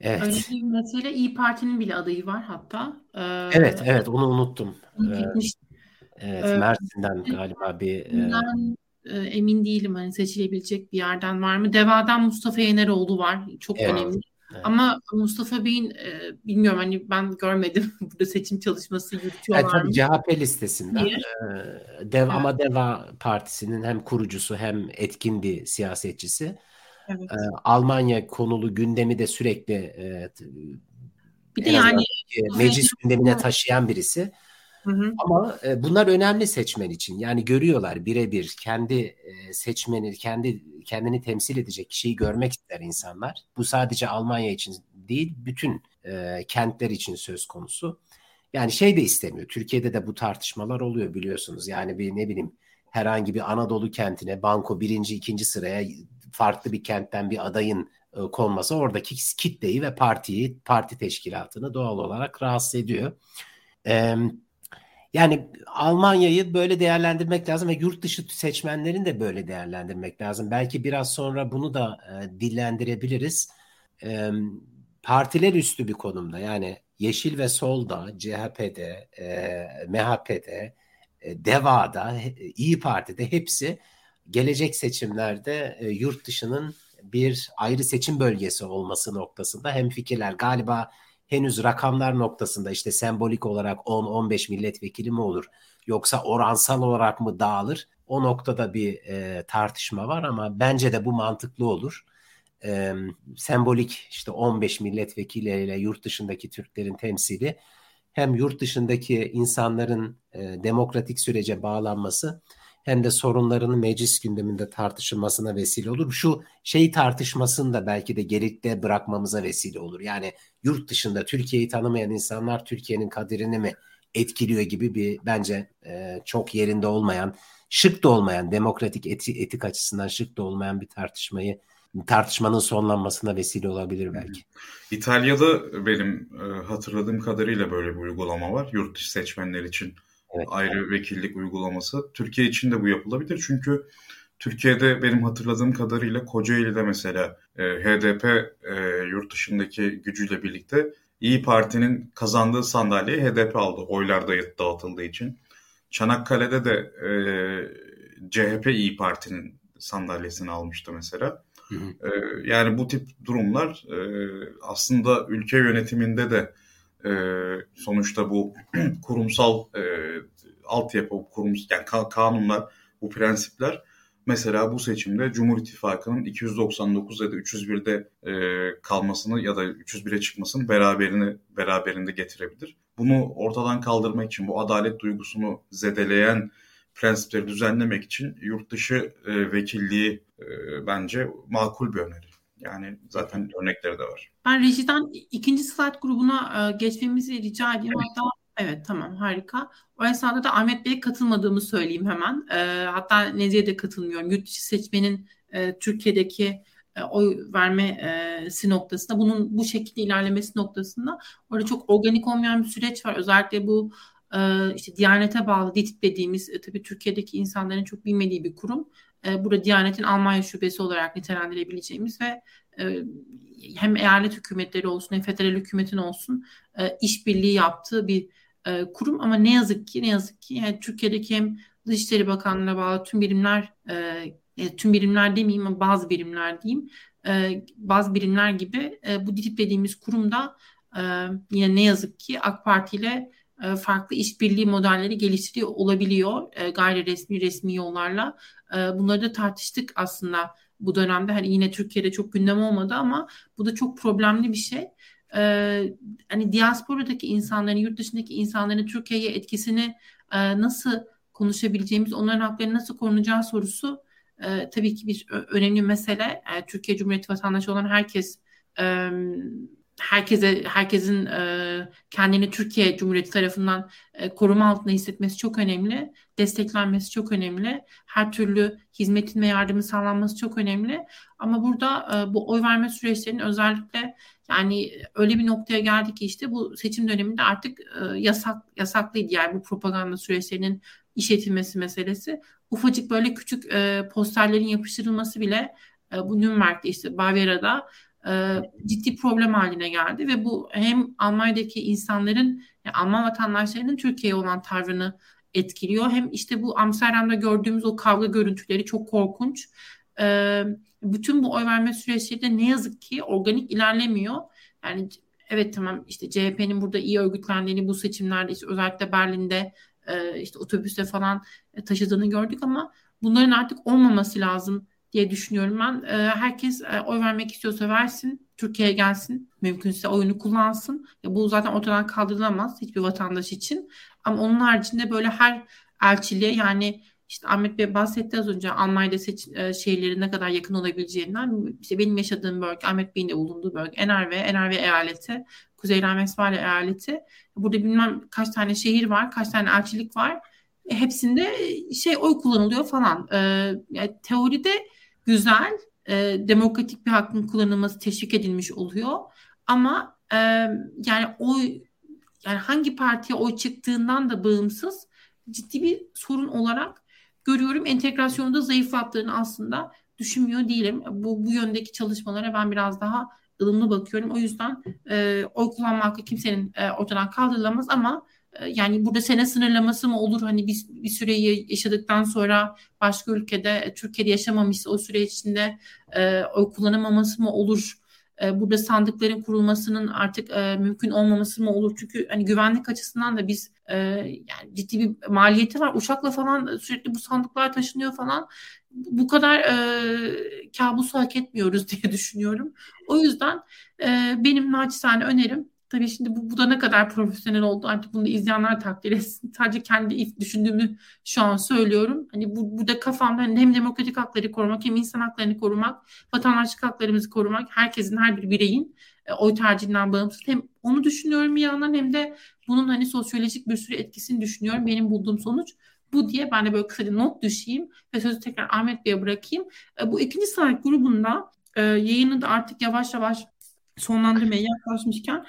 Evet. Öyle bir mesele İyi Parti'nin bile adayı var hatta. Ee, evet, evet onu unuttum. Ee, evet, ee, Mersin'den galiba bir... Ben e, emin değilim hani seçilebilecek bir yerden var mı? Deva'dan Mustafa Yeneroğlu var. Çok evet. önemli. Evet. Ama Mustafa Bey'in e, bilmiyorum hani ben görmedim burada seçim çalışması yürütüyorlar tabii CHP listesinden. E, Dev, evet. Ama Deva Partisi'nin hem kurucusu hem etkin bir siyasetçisi. Evet. E, Almanya konulu gündemi de sürekli e, bir de yani meclis gündemine taşıyan birisi. Hı hı. Ama e, bunlar önemli seçmen için. Yani görüyorlar birebir kendi e, seçmeni, kendi kendini temsil edecek kişiyi görmek ister insanlar. Bu sadece Almanya için değil, bütün e, kentler için söz konusu. Yani şey de istemiyor. Türkiye'de de bu tartışmalar oluyor biliyorsunuz. Yani bir ne bileyim herhangi bir Anadolu kentine banko birinci, ikinci sıraya farklı bir kentten bir adayın e, konması oradaki kitleyi ve partiyi, parti teşkilatını doğal olarak rahatsız ediyor. E, yani Almanya'yı böyle değerlendirmek lazım ve yurt dışı seçmenlerin de böyle değerlendirmek lazım. Belki biraz sonra bunu da e, dillendirebiliriz. E, partiler üstü bir konumda yani Yeşil ve Sol'da, CHP'de, e, MHP'de, e, DEVA'da, İyi Parti'de hepsi gelecek seçimlerde e, yurt dışının bir ayrı seçim bölgesi olması noktasında hem fikirler galiba henüz rakamlar noktasında işte sembolik olarak 10-15 milletvekili mi olur? yoksa oransal olarak mı dağılır? O noktada bir e, tartışma var ama bence de bu mantıklı olur. E, sembolik işte 15 milletvekilleriyle yurt dışındaki Türklerin temsili hem yurt dışındaki insanların e, demokratik sürece bağlanması hem de sorunlarının meclis gündeminde tartışılmasına vesile olur. Şu şey tartışmasını da belki de geride bırakmamıza vesile olur. Yani yurt dışında Türkiye'yi tanımayan insanlar Türkiye'nin kaderini mi etkiliyor gibi bir bence e, çok yerinde olmayan, şık da olmayan, demokratik eti, etik açısından şık da olmayan bir tartışmayı tartışmanın sonlanmasına vesile olabilir belki. İtalya'da benim e, hatırladığım kadarıyla böyle bir uygulama var. Yurt dışı seçmenler için evet. ayrı vekillik uygulaması. Türkiye için de bu yapılabilir. Çünkü Türkiye'de benim hatırladığım kadarıyla Kocaeli'de mesela e, HDP e, yurt dışındaki gücüyle birlikte İyi Parti'nin kazandığı sandalyeyi HDP aldı oylar da dağıtıldığı için. Çanakkale'de de e, CHP İyi Parti'nin sandalyesini almıştı mesela. Hı hı. E, yani bu tip durumlar e, aslında ülke yönetiminde de e, sonuçta bu kurumsal e, altyapı, kurum, yani kanunlar, bu prensipler mesela bu seçimde Cumhur İttifakı'nın 299 ya da 301'de e, kalmasını ya da 301'e çıkmasını beraberini beraberinde getirebilir. Bunu ortadan kaldırmak için bu adalet duygusunu zedeleyen prensipleri düzenlemek için yurt dışı e, vekilliği e, bence makul bir öneri. Yani zaten örnekleri de var. Ben rejiden ikinci slide grubuna e, geçmemizi rica edeyim. Hatta evet tamam harika. O esnada da Ahmet Bey'e katılmadığımı söyleyeyim hemen. E, hatta Nezihe de katılmıyorum. Yurt dışı seçmenin e, Türkiye'deki e, oy vermesi noktasında bunun bu şekilde ilerlemesi noktasında orada çok organik olmayan bir süreç var. Özellikle bu e, işte Diyanet'e bağlı DİTİB dediğimiz e, tabii Türkiye'deki insanların çok bilmediği bir kurum. E, burada Diyanet'in Almanya şubesi olarak nitelendirebileceğimiz ve e, hem eyalet hükümetleri olsun hem federal hükümetin olsun e, işbirliği yaptığı bir e, kurum ama ne yazık ki ne yazık ki yani Türkiye'deki hem Dışişleri Bakanlığı'na bağlı tüm birimler e, tüm birimler demeyeyim ama bazı birimler diyeyim e, bazı birimler gibi e, bu DİTİB dediğimiz kurumda e, yine ne yazık ki AK Parti ile e, farklı işbirliği modelleri geliştiriyor olabiliyor e, gayri resmi resmi yollarla. E, bunları da tartıştık aslında bu dönemde. Hani yine Türkiye'de çok gündem olmadı ama bu da çok problemli bir şey. Hani diasporadaki insanların, yurt dışındaki insanların Türkiye'ye etkisini nasıl konuşabileceğimiz, onların hakları nasıl korunacağı sorusu tabii ki bir önemli mesele. Türkiye Cumhuriyeti vatandaşı olan herkes herkese herkesin e, kendini Türkiye Cumhuriyeti tarafından e, koruma altında hissetmesi çok önemli. Desteklenmesi çok önemli. Her türlü hizmetin ve yardımın sağlanması çok önemli. Ama burada e, bu oy verme süreçlerinin özellikle yani öyle bir noktaya geldik ki işte bu seçim döneminde artık e, yasak yasaklıydı yani bu propaganda süreçlerinin işletilmesi meselesi. Ufacık böyle küçük e, posterlerin yapıştırılması bile e, bu Nürnberg'de işte Bavyera'da e, ciddi problem haline geldi ve bu hem Almanya'daki insanların yani Alman vatandaşlarının Türkiye'ye olan tavrını etkiliyor. Hem işte bu Amsterdam'da gördüğümüz o kavga görüntüleri çok korkunç. E, bütün bu oy verme süreçleri de ne yazık ki organik ilerlemiyor. Yani evet tamam işte CHP'nin burada iyi örgütlendiğini bu seçimlerde işte özellikle Berlin'de e, işte otobüste falan taşıdığını gördük ama bunların artık olmaması lazım diye düşünüyorum ben. E, herkes e, oy vermek istiyorsa versin, Türkiye'ye gelsin, mümkünse oyunu kullansın. Ya bu zaten ortadan kaldırılamaz hiçbir vatandaş için. Ama onun haricinde böyle her elçiliğe yani işte Ahmet Bey bahsetti az önce Almanya'da seç, e, şehirlerin ne kadar yakın olabileceğinden. İşte benim yaşadığım bölge, Ahmet Bey'in de bulunduğu bölge, NRV, NRV eyaleti, Kuzey Ren-Vesfalya eyaleti. Burada bilmem kaç tane şehir var, kaç tane elçilik var. E, hepsinde şey oy kullanılıyor falan. E, yani teoride güzel, e, demokratik bir hakkın kullanılması teşvik edilmiş oluyor. Ama e, yani oy yani hangi partiye oy çıktığından da bağımsız ciddi bir sorun olarak görüyorum. Entegrasyonu da zayıflattığını aslında düşünmüyor değilim. Bu, bu yöndeki çalışmalara ben biraz daha ılımlı bakıyorum. O yüzden e, oy kullanma hakkı kimsenin e, ortadan kaldırılamaz ama yani burada sene sınırlaması mı olur hani bir, bir süreyi yaşadıktan sonra başka ülkede Türkiye'de yaşamamışsa o süre içinde e, oy kullanamaması mı olur e, burada sandıkların kurulmasının artık e, mümkün olmaması mı olur? Çünkü hani güvenlik açısından da biz e, yani ciddi bir maliyeti var. Uçakla falan sürekli bu sandıklar taşınıyor falan. Bu kadar e, kabusu hak etmiyoruz diye düşünüyorum. O yüzden e, benim naçizane önerim Tabii şimdi bu, bu da ne kadar profesyonel oldu artık bunu izleyenler takdir etsin. Sadece kendi düşündüğümü şu an söylüyorum. Hani bu, burada kafamda hani hem demokratik hakları korumak hem insan haklarını korumak, vatandaşlık haklarımızı korumak, herkesin her bir bireyin e, oy tercihinden bağımsız hem onu düşünüyorum bir yandan hem de bunun hani sosyolojik bir sürü etkisini düşünüyorum. Benim bulduğum sonuç bu diye ben de böyle kısaca not düşeyim ve sözü tekrar Ahmet Bey'e bırakayım. E, bu ikinci slayt grubunda e, yayını da artık yavaş yavaş sonlandırmaya yaklaşmışken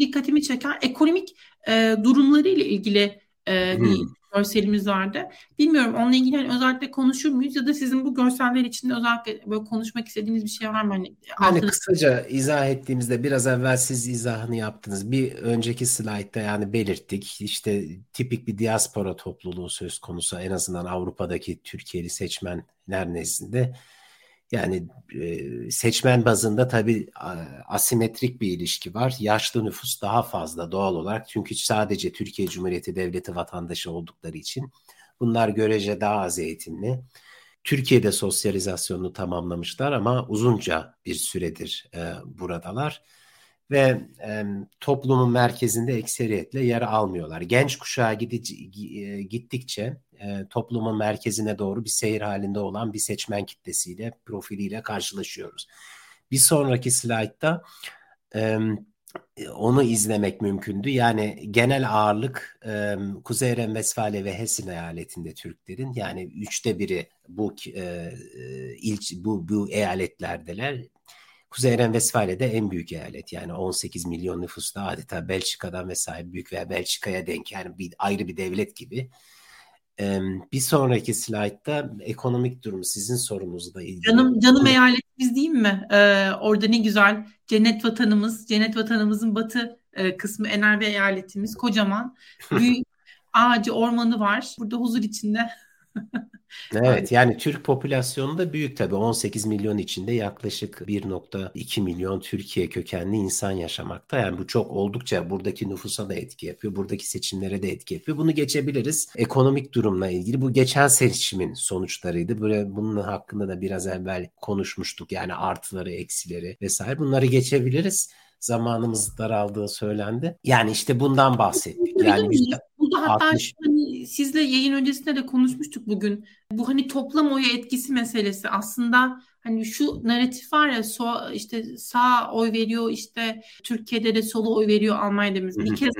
dikkatimi çeken ekonomik e, durumları ile ilgili e, hmm. bir görselimiz vardı. Bilmiyorum onunla ilgili hani özellikle konuşur muyuz ya da sizin bu görseller içinde özellikle böyle konuşmak istediğiniz bir şey var mı? Hani, hani kısaca izah ettiğimizde biraz evvel siz izahını yaptınız. Bir önceki slaytta yani belirttik. İşte tipik bir diaspora topluluğu söz konusu en azından Avrupa'daki Türkiye'li seçmenler nezdinde yani e, seçmen bazında tabii asimetrik bir ilişki var. Yaşlı nüfus daha fazla doğal olarak. Çünkü sadece Türkiye Cumhuriyeti Devleti vatandaşı oldukları için bunlar görece daha az eğitimli. Türkiye'de sosyalizasyonunu tamamlamışlar ama uzunca bir süredir e, buradalar ve e, toplumun merkezinde ekseriyetle yer almıyorlar. Genç kuşağa gidici, e, gittikçe e, toplumun merkezine doğru bir seyir halinde olan bir seçmen kitlesiyle, profiliyle karşılaşıyoruz. Bir sonraki slaytta e, onu izlemek mümkündü. Yani genel ağırlık e, Kuzey Renvesfale ve Hessen eyaletinde Türklerin yani üçte biri bu e, ilç bu bu eyaletlerdeler. Kuzey Renvesfale'de en büyük eyalet yani 18 milyon nüfusla adeta Belçika'dan vesaire büyük veya Belçika'ya denk yani bir ayrı bir devlet gibi. Bir sonraki slaytta ekonomik durumu sizin sorunuzla ilgili. Canım canım eyaletimiz değil mi? Ee, orada ne güzel cennet vatanımız, cennet vatanımızın batı e, kısmı Enerji eyaletimiz kocaman. Büyük ağacı, ormanı var. Burada huzur içinde Evet yani Türk popülasyonu da büyük tabii 18 milyon içinde yaklaşık 1.2 milyon Türkiye kökenli insan yaşamakta. Yani bu çok oldukça buradaki nüfusa da etki yapıyor. Buradaki seçimlere de etki yapıyor. Bunu geçebiliriz. Ekonomik durumla ilgili bu geçen seçimin sonuçlarıydı. Böyle bunun hakkında da biraz evvel konuşmuştuk. Yani artıları, eksileri vesaire bunları geçebiliriz zamanımız daraldığı söylendi. Yani işte bundan bahsettik. Yani yüzde Burada hatta 60... hani sizle yayın öncesinde de konuşmuştuk bugün. Bu hani toplam oyu etkisi meselesi aslında hani şu narratif var ya so, işte sağ oy veriyor işte Türkiye'de de solu oy veriyor Almanya'da bir kez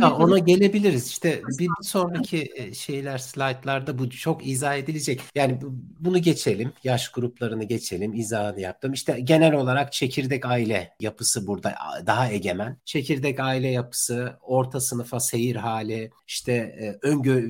ha, ona gelebiliriz. İşte bir sonraki e, şeyler slaytlarda bu çok izah edilecek. Yani bunu geçelim yaş gruplarını geçelim. İzahını yaptım. İşte genel olarak çekirdek aile yapısı burada daha egemen. Çekirdek aile yapısı orta sınıfa seyir hali işte e, öngö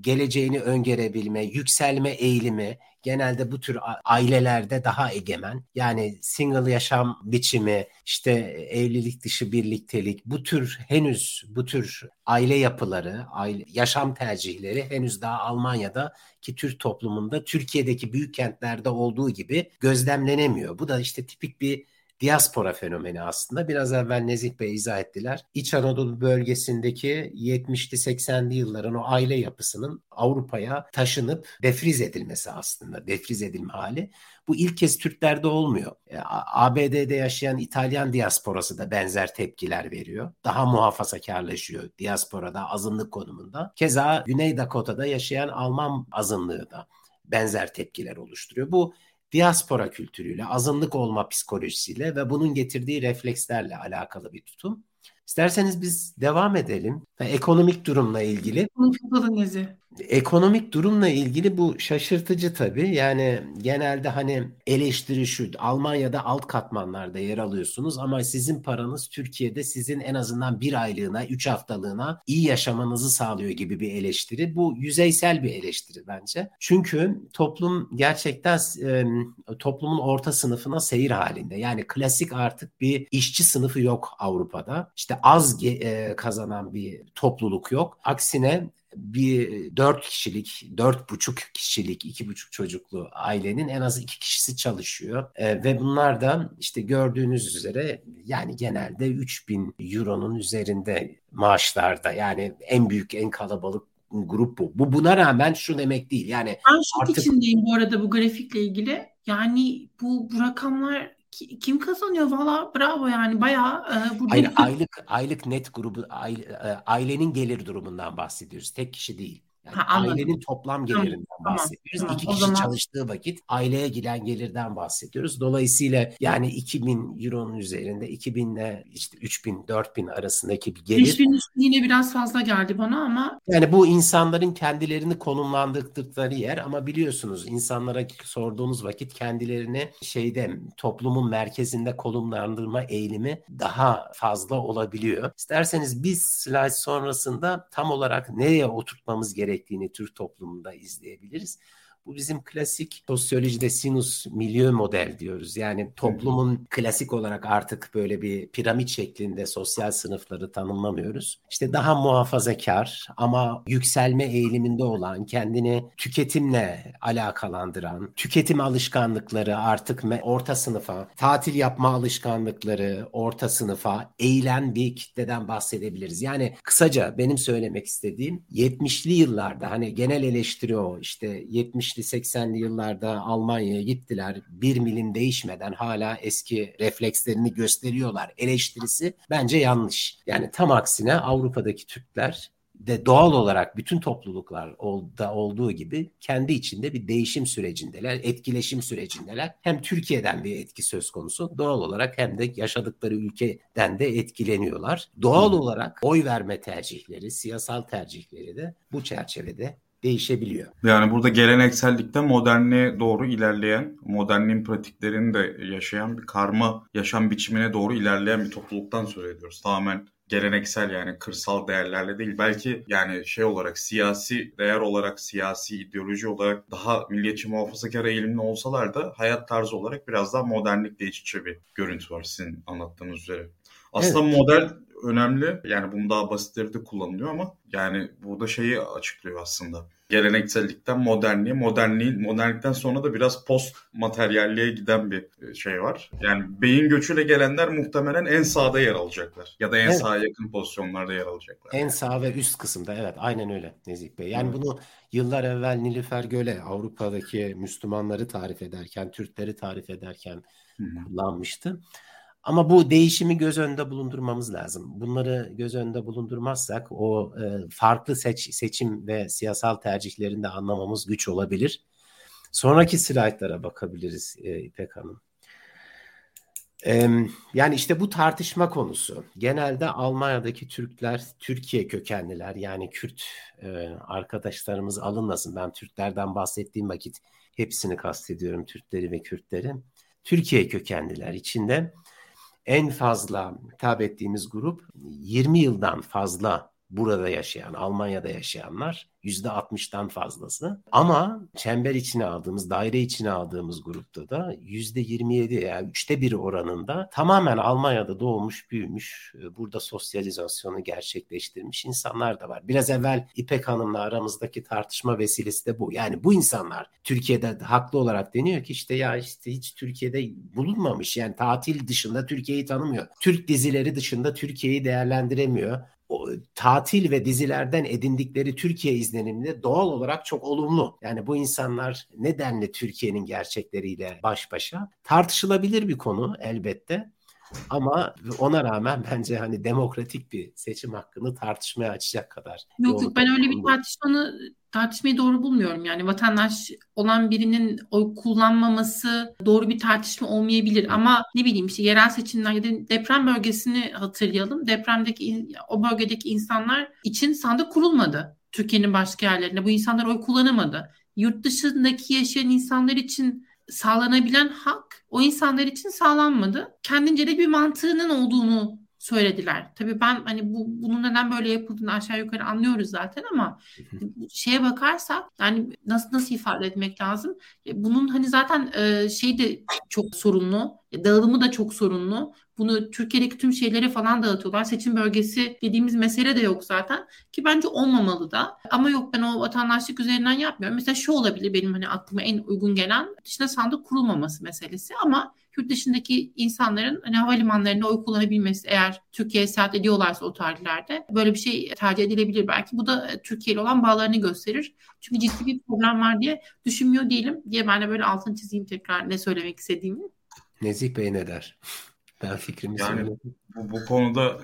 geleceğini öngörebilme yükselme eğilimi genelde bu tür ailelerde daha egemen. Yani single yaşam biçimi, işte evlilik dışı birliktelik, bu tür henüz bu tür aile yapıları, aile, yaşam tercihleri henüz daha Almanya'da ki Türk toplumunda Türkiye'deki büyük kentlerde olduğu gibi gözlemlenemiyor. Bu da işte tipik bir diaspora fenomeni aslında. Biraz evvel Nezih Bey izah ettiler. İç Anadolu bölgesindeki 70'li 80'li yılların o aile yapısının Avrupa'ya taşınıp defriz edilmesi aslında. Defriz edilme hali. Bu ilk kez Türklerde olmuyor. E, ABD'de yaşayan İtalyan diasporası da benzer tepkiler veriyor. Daha muhafazakarlaşıyor diasporada azınlık konumunda. Keza Güney Dakota'da yaşayan Alman azınlığı da benzer tepkiler oluşturuyor. Bu diaspora kültürüyle, azınlık olma psikolojisiyle ve bunun getirdiği reflekslerle alakalı bir tutum. İsterseniz biz devam edelim. Ve ekonomik durumla ilgili. Ekonomik durumla ilgili bu şaşırtıcı tabii. Yani genelde hani eleştiri şu. Almanya'da alt katmanlarda yer alıyorsunuz ama sizin paranız Türkiye'de sizin en azından bir aylığına, üç haftalığına iyi yaşamanızı sağlıyor gibi bir eleştiri. Bu yüzeysel bir eleştiri bence. Çünkü toplum gerçekten e, toplumun orta sınıfına seyir halinde. Yani klasik artık bir işçi sınıfı yok Avrupa'da. İşte az e, kazanan bir topluluk yok. Aksine bir dört kişilik, dört buçuk kişilik, iki buçuk çocuklu ailenin en az iki kişisi çalışıyor. E, ve bunlar da işte gördüğünüz üzere yani genelde 3000 euronun üzerinde maaşlarda yani en büyük en kalabalık grup bu. Bu buna rağmen şu demek değil. Yani ben şok artık... içindeyim bu arada bu grafikle ilgili. Yani bu, bu rakamlar kim kazanıyor valla bravo yani bayağı e, burada Hayır, aylık aylık net grubu e, ailenin gelir durumundan bahsediyoruz. Tek kişi değil. Yani ha, ailenin toplam gelirinden tamam, bahsediyoruz. Tamam, İki kişi zaman... çalıştığı vakit aileye giden gelirden bahsediyoruz. Dolayısıyla yani 2000 euronun üzerinde 2000 ile işte 3000 4000 arasındaki bir gelir. 3000 yine biraz fazla geldi bana ama. Yani bu insanların kendilerini konumlandırdıkları yer ama biliyorsunuz insanlara sorduğunuz vakit kendilerini şeyde toplumun merkezinde konumlandırma eğilimi daha fazla olabiliyor. İsterseniz biz slide sonrasında tam olarak nereye oturtmamız gerekiyor gerektiğini Türk toplumunda izleyebiliriz. Bu bizim klasik sosyolojide sinus milyon model diyoruz. Yani toplumun klasik olarak artık böyle bir piramit şeklinde sosyal sınıfları tanımlamıyoruz. İşte daha muhafazakar ama yükselme eğiliminde olan, kendini tüketimle alakalandıran, tüketim alışkanlıkları artık orta sınıfa, tatil yapma alışkanlıkları orta sınıfa eğilen bir kitleden bahsedebiliriz. Yani kısaca benim söylemek istediğim 70'li yıllarda hani genel eleştiri o işte 70 70'li 80'li yıllarda Almanya'ya gittiler. Bir milim değişmeden hala eski reflekslerini gösteriyorlar. Eleştirisi bence yanlış. Yani tam aksine Avrupa'daki Türkler de doğal olarak bütün topluluklar da olduğu gibi kendi içinde bir değişim sürecindeler, etkileşim sürecindeler. Hem Türkiye'den bir etki söz konusu doğal olarak hem de yaşadıkları ülkeden de etkileniyorlar. Doğal olarak oy verme tercihleri, siyasal tercihleri de bu çerçevede değişebiliyor. Yani burada geleneksellikten modernliğe doğru ilerleyen, modernliğin pratiklerini de yaşayan bir karma yaşam biçimine doğru ilerleyen bir topluluktan söz ediyoruz. Tamamen geleneksel yani kırsal değerlerle değil belki yani şey olarak siyasi değer olarak siyasi ideoloji olarak daha milliyetçi muhafazakar eğilimli olsalar da hayat tarzı olarak biraz daha modernlikle iç içe bir görüntü var sizin anlattığınız üzere. Aslında evet. model önemli. Yani bunu daha basitleri de kullanılıyor ama yani burada şeyi açıklıyor aslında. Geleneksellikten modernliğe, modernliğin modernlikten sonra da biraz post materyalliğe giden bir e, şey var. Yani beyin göçüyle gelenler muhtemelen en sağda yer alacaklar ya da en evet. sağa yakın pozisyonlarda yer alacaklar. En sağ ve üst kısımda evet aynen öyle Nezih Bey. Yani evet. bunu yıllar evvel Nilüfer Göle Avrupa'daki Müslümanları tarif ederken, Türkleri tarif ederken Hı-hı. kullanmıştı. Ama bu değişimi göz önünde bulundurmamız lazım. Bunları göz önünde bulundurmazsak o e, farklı seç, seçim ve siyasal tercihlerini de anlamamız güç olabilir. Sonraki slaytlara bakabiliriz e, İpek Hanım. E, yani işte bu tartışma konusu. Genelde Almanya'daki Türkler, Türkiye kökenliler yani Kürt e, arkadaşlarımız alınmasın. Ben Türklerden bahsettiğim vakit hepsini kastediyorum Türkleri ve Kürtleri. Türkiye kökenliler içinde en fazla hitap ettiğimiz grup 20 yıldan fazla burada yaşayan, Almanya'da yaşayanlar yüzde 60'tan fazlası. Ama çember içine aldığımız, daire içine aldığımız grupta da yüzde 27 yani üçte bir oranında tamamen Almanya'da doğmuş, büyümüş, e, burada sosyalizasyonu gerçekleştirmiş insanlar da var. Biraz evvel İpek Hanım'la aramızdaki tartışma vesilesi de bu. Yani bu insanlar Türkiye'de haklı olarak deniyor ki işte ya işte hiç Türkiye'de bulunmamış. Yani tatil dışında Türkiye'yi tanımıyor. Türk dizileri dışında Türkiye'yi değerlendiremiyor tatil ve dizilerden edindikleri Türkiye izleniminde doğal olarak çok olumlu. Yani bu insanlar nedenle Türkiye'nin gerçekleriyle baş başa tartışılabilir bir konu elbette. Ama ona rağmen bence hani demokratik bir seçim hakkını tartışmaya açacak kadar. Yok yok ben öyle bir tartışmanı tartışmayı doğru bulmuyorum. Yani vatandaş olan birinin oy kullanmaması doğru bir tartışma olmayabilir. Ama ne bileyim işte yerel seçimler ya da deprem bölgesini hatırlayalım. Depremdeki o bölgedeki insanlar için sandık kurulmadı. Türkiye'nin başka yerlerinde bu insanlar oy kullanamadı. Yurt dışındaki yaşayan insanlar için sağlanabilen hak o insanlar için sağlanmadı. Kendince de bir mantığının olduğunu söylediler. Tabii ben hani bu bunun neden böyle yapıldığını aşağı yukarı anlıyoruz zaten ama şeye bakarsak yani nasıl nasıl ifade etmek lazım? E, bunun hani zaten e, şey de çok sorunlu. Dağılımı da çok sorunlu. Bunu Türkiye'deki tüm şeylere falan dağıtıyorlar. Seçim bölgesi dediğimiz mesele de yok zaten. Ki bence olmamalı da. Ama yok ben o vatandaşlık üzerinden yapmıyorum. Mesela şu olabilir benim hani aklıma en uygun gelen dışına sandık kurulmaması meselesi. Ama yurt dışındaki insanların hani havalimanlarında oy kullanabilmesi eğer Türkiye'ye seyahat ediyorlarsa o tarihlerde böyle bir şey tercih edilebilir belki. Bu da e, Türkiye ile olan bağlarını gösterir. Çünkü ciddi bir problem var diye düşünmüyor değilim diye ben de böyle altını çizeyim tekrar ne söylemek istediğimi. Nezih Bey ne der? Ben fikrimi yani bu, bu konuda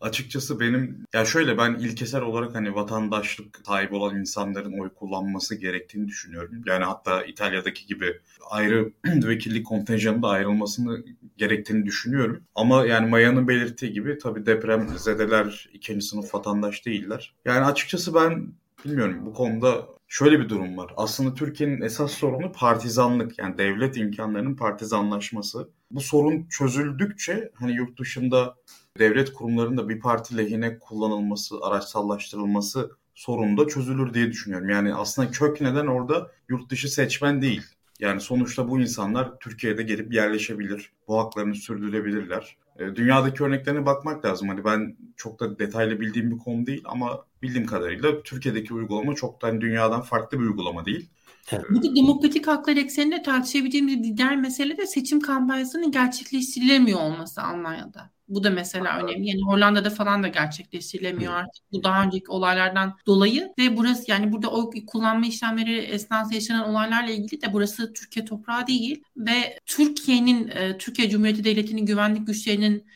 açıkçası benim ya şöyle ben ilkesel olarak hani vatandaşlık sahibi olan insanların oy kullanması gerektiğini düşünüyorum. Yani hatta İtalya'daki gibi ayrı vekillik kontenjanı da ayrılmasını gerektiğini düşünüyorum. Ama yani Maya'nın belirttiği gibi tabii deprem zedeler ikinci sınıf vatandaş değiller. Yani açıkçası ben bilmiyorum bu konuda şöyle bir durum var. Aslında Türkiye'nin esas sorunu partizanlık yani devlet imkanlarının partizanlaşması. Bu sorun çözüldükçe hani yurt dışında devlet kurumlarında bir parti lehine kullanılması, araçsallaştırılması sorunu da çözülür diye düşünüyorum. Yani aslında kök neden orada yurt dışı seçmen değil. Yani sonuçta bu insanlar Türkiye'de gelip yerleşebilir. Bu haklarını sürdürebilirler. E, dünyadaki örneklerine bakmak lazım. Hani ben çok da detaylı bildiğim bir konu değil ama bildiğim kadarıyla Türkiye'deki uygulama çok da hani dünyadan farklı bir uygulama değil. Bu demokratik haklar ekseninde tartışabileceğimiz bir diğer mesele de seçim kampanyasının gerçekleştirilemiyor olması Almanya'da. Bu da mesela önemli. Yani Hollanda'da falan da gerçekleştirilemiyor artık. Bu daha önceki olaylardan dolayı ve burası yani burada oy kullanma işlemleri esnasında yaşanan olaylarla ilgili de burası Türkiye toprağı değil ve Türkiye'nin Türkiye Cumhuriyeti Devleti'nin güvenlik güçlerinin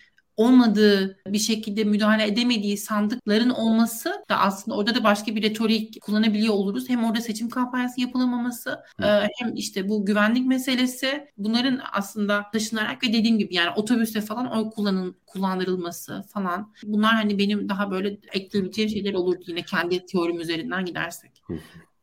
olmadığı bir şekilde müdahale edemediği sandıkların olması da aslında orada da başka bir retorik kullanabiliyor oluruz. Hem orada seçim kampanyası yapılamaması Hı. E, hem işte bu güvenlik meselesi bunların aslında taşınarak ve dediğim gibi yani otobüste falan oy kullanın, kullandırılması falan bunlar hani benim daha böyle ekleyebileceğim şeyler olurdu yine kendi teorim üzerinden gidersek. Hı.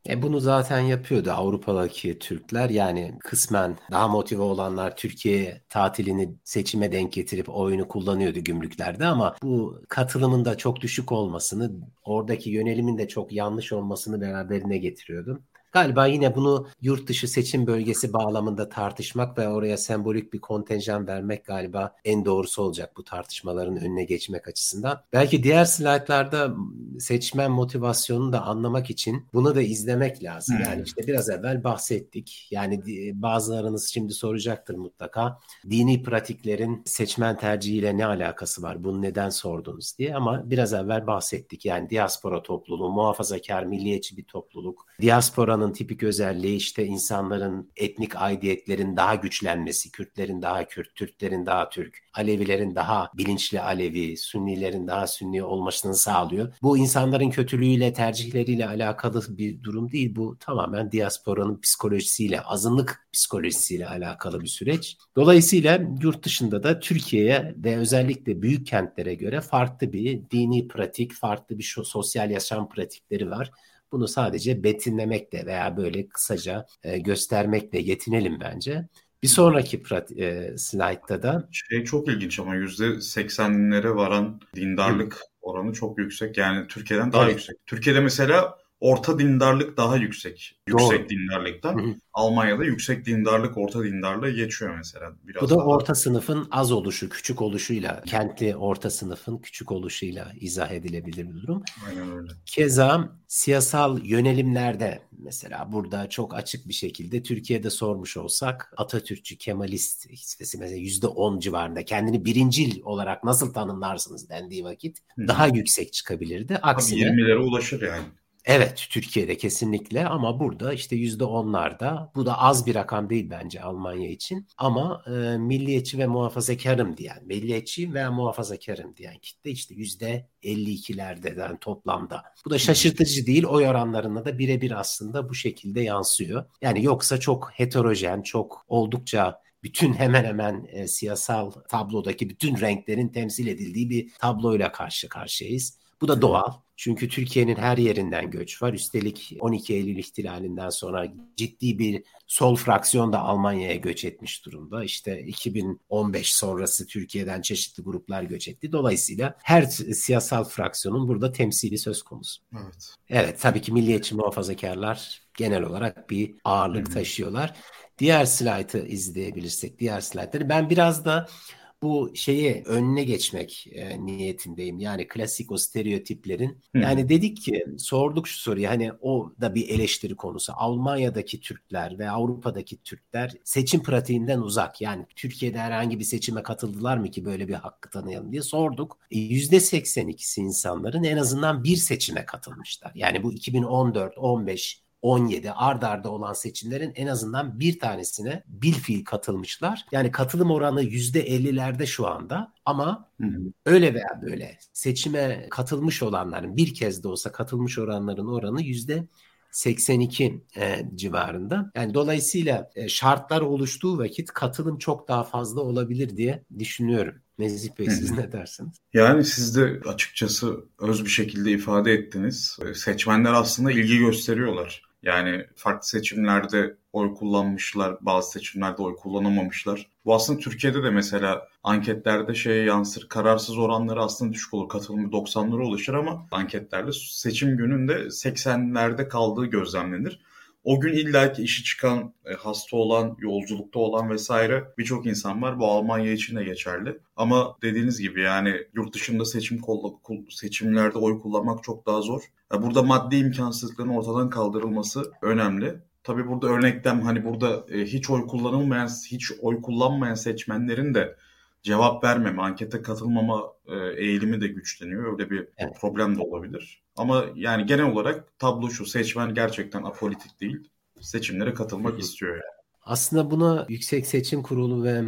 E bunu zaten yapıyordu Avrupa'daki Türkler yani kısmen daha motive olanlar Türkiye tatilini seçime denk getirip oyunu kullanıyordu gümrüklerde ama bu katılımın da çok düşük olmasını oradaki yönelimin de çok yanlış olmasını beraberine getiriyordu. Galiba yine bunu yurt dışı seçim bölgesi bağlamında tartışmak ve oraya sembolik bir kontenjan vermek galiba en doğrusu olacak bu tartışmaların önüne geçmek açısından. Belki diğer slaytlarda seçmen motivasyonunu da anlamak için bunu da izlemek lazım. Hmm. Yani işte biraz evvel bahsettik. Yani bazılarınız şimdi soracaktır mutlaka. Dini pratiklerin seçmen tercihiyle ne alakası var? Bunu neden sordunuz diye ama biraz evvel bahsettik. Yani diaspora topluluğu, muhafazakar, milliyetçi bir topluluk. Diasporanın Avrupa'nın tipik özelliği işte insanların etnik aidiyetlerin daha güçlenmesi, Kürtlerin daha Kürt, Türklerin daha Türk, Alevilerin daha bilinçli Alevi, Sünnilerin daha Sünni olmasını sağlıyor. Bu insanların kötülüğüyle, tercihleriyle alakalı bir durum değil. Bu tamamen diasporanın psikolojisiyle, azınlık psikolojisiyle alakalı bir süreç. Dolayısıyla yurt dışında da Türkiye'ye ve özellikle büyük kentlere göre farklı bir dini pratik, farklı bir sosyal yaşam pratikleri var. Bunu sadece betinlemekle veya böyle kısaca e, göstermekle yetinelim bence. Bir sonraki e, slaytta da şey çok ilginç ama yüzde seksenlere varan dindarlık Hı. oranı çok yüksek. Yani Türkiye'den daha evet. yüksek. Türkiye'de mesela orta dindarlık daha yüksek. Yüksek Doğru. dindarlıktan. Hı hı. Almanya'da yüksek dindarlık orta dindarlığı geçiyor mesela. Biraz Bu da daha... orta sınıfın az oluşu, küçük oluşuyla, kentli orta sınıfın küçük oluşuyla izah edilebilir bir durum. Aynen öyle. Keza siyasal yönelimlerde mesela burada çok açık bir şekilde Türkiye'de sormuş olsak Atatürkçü, Kemalist işte mesela yüzde on civarında kendini birincil olarak nasıl tanımlarsınız dendiği vakit Hı. daha yüksek çıkabilirdi. Aksine 20'lere ulaşır yani. Evet Türkiye'de kesinlikle ama burada işte yüzde onlarda bu da az bir rakam değil bence Almanya için ama e, milliyetçi ve muhafazakarım diyen milliyetçi veya muhafazakarım diyen kitle işte yüzde 52'lerden toplamda. Bu da şaşırtıcı değil oy oranlarına da birebir aslında bu şekilde yansıyor. Yani yoksa çok heterojen çok oldukça bütün hemen hemen e, siyasal tablodaki bütün renklerin temsil edildiği bir tabloyla karşı karşıyayız. Bu da doğal. Çünkü Türkiye'nin her yerinden göç var. Üstelik 12 Eylül ihtilalinden sonra ciddi bir sol fraksiyon da Almanya'ya göç etmiş durumda. İşte 2015 sonrası Türkiye'den çeşitli gruplar göç etti. Dolayısıyla her siyasal fraksiyonun burada temsili söz konusu. Evet. Evet tabii ki milliyetçi muhafazakarlar genel olarak bir ağırlık taşıyorlar. Diğer slaytı izleyebilirsek, diğer slaytları. Ben biraz da bu şeyi önüne geçmek e, niyetindeyim. Yani klasik o stereotiplerin. Hı. Yani dedik ki sorduk şu soruyu hani o da bir eleştiri konusu. Almanya'daki Türkler ve Avrupa'daki Türkler seçim pratiğinden uzak. Yani Türkiye'de herhangi bir seçime katıldılar mı ki böyle bir hakkı tanıyalım diye sorduk. E, %82'si insanların en azından bir seçime katılmışlar. Yani bu 2014, 15, 17 ard arda olan seçimlerin en azından bir tanesine bil fiil katılmışlar. Yani katılım oranı %50'lerde şu anda ama hı hı. öyle veya böyle seçime katılmış olanların bir kez de olsa katılmış olanların oranı yüzde 82 e, civarında. Yani dolayısıyla e, şartlar oluştuğu vakit katılım çok daha fazla olabilir diye düşünüyorum. Nezih Bey siz ne dersiniz? Yani siz de açıkçası öz bir şekilde ifade ettiniz. E, seçmenler aslında ilgi gösteriyorlar. Yani farklı seçimlerde oy kullanmışlar, bazı seçimlerde oy kullanamamışlar. Bu aslında Türkiye'de de mesela anketlerde şeye yansır. Kararsız oranları aslında düşük olur. Katılımı 90'lara ulaşır ama anketlerde seçim gününde 80'lerde kaldığı gözlemlenir. O gün illaki işi çıkan, e, hasta olan, yolculukta olan vesaire birçok insan var. Bu Almanya için de geçerli. Ama dediğiniz gibi yani yurt dışında seçim seçimlerde oy kullanmak çok daha zor. Burada maddi imkansızlıkların ortadan kaldırılması önemli. Tabii burada örneklem hani burada e, hiç oy kullanılmayan, hiç oy kullanmayan seçmenlerin de cevap vermeme, ankete katılmama e, eğilimi de güçleniyor. Öyle bir evet. problem de olabilir. Ama yani genel olarak tablo şu, seçmen gerçekten apolitik değil. Seçimlere katılmak istiyor yani. Aslında buna Yüksek Seçim Kurulu ve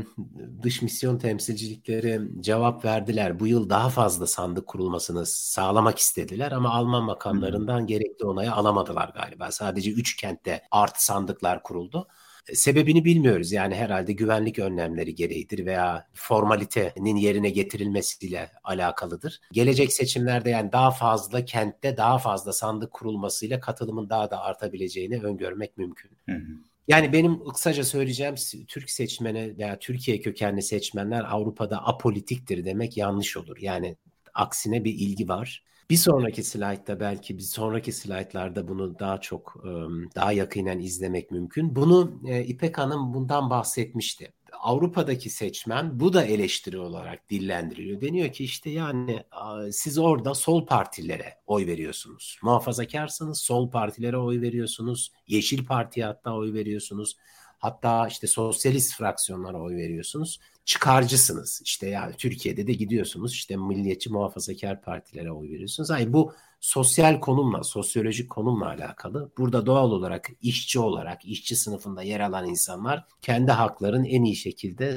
dış misyon temsilcilikleri cevap verdiler. Bu yıl daha fazla sandık kurulmasını sağlamak istediler ama Alman makamlarından gerekli onayı alamadılar galiba. Sadece 3 kentte artı sandıklar kuruldu. Sebebini bilmiyoruz. Yani herhalde güvenlik önlemleri gereğidir veya formalitenin yerine getirilmesiyle alakalıdır. Gelecek seçimlerde yani daha fazla kentte daha fazla sandık kurulmasıyla katılımın daha da artabileceğini öngörmek mümkün. Hı hı. Yani benim kısaca söyleyeceğim Türk seçmeni veya Türkiye kökenli seçmenler Avrupa'da apolitiktir demek yanlış olur. Yani aksine bir ilgi var. Bir sonraki slaytta belki bir sonraki slaytlarda bunu daha çok daha yakinen izlemek mümkün. Bunu İpek Hanım bundan bahsetmişti. Avrupa'daki seçmen bu da eleştiri olarak dillendiriliyor. Deniyor ki işte yani siz orada sol partilere oy veriyorsunuz. Muhafazakarsınız sol partilere oy veriyorsunuz. Yeşil Parti'ye hatta oy veriyorsunuz. Hatta işte sosyalist fraksiyonlara oy veriyorsunuz. Çıkarcısınız. İşte yani Türkiye'de de gidiyorsunuz işte milliyetçi muhafazakar partilere oy veriyorsunuz. Hayır bu sosyal konumla, sosyolojik konumla alakalı. Burada doğal olarak işçi olarak, işçi sınıfında yer alan insanlar kendi hakların en iyi şekilde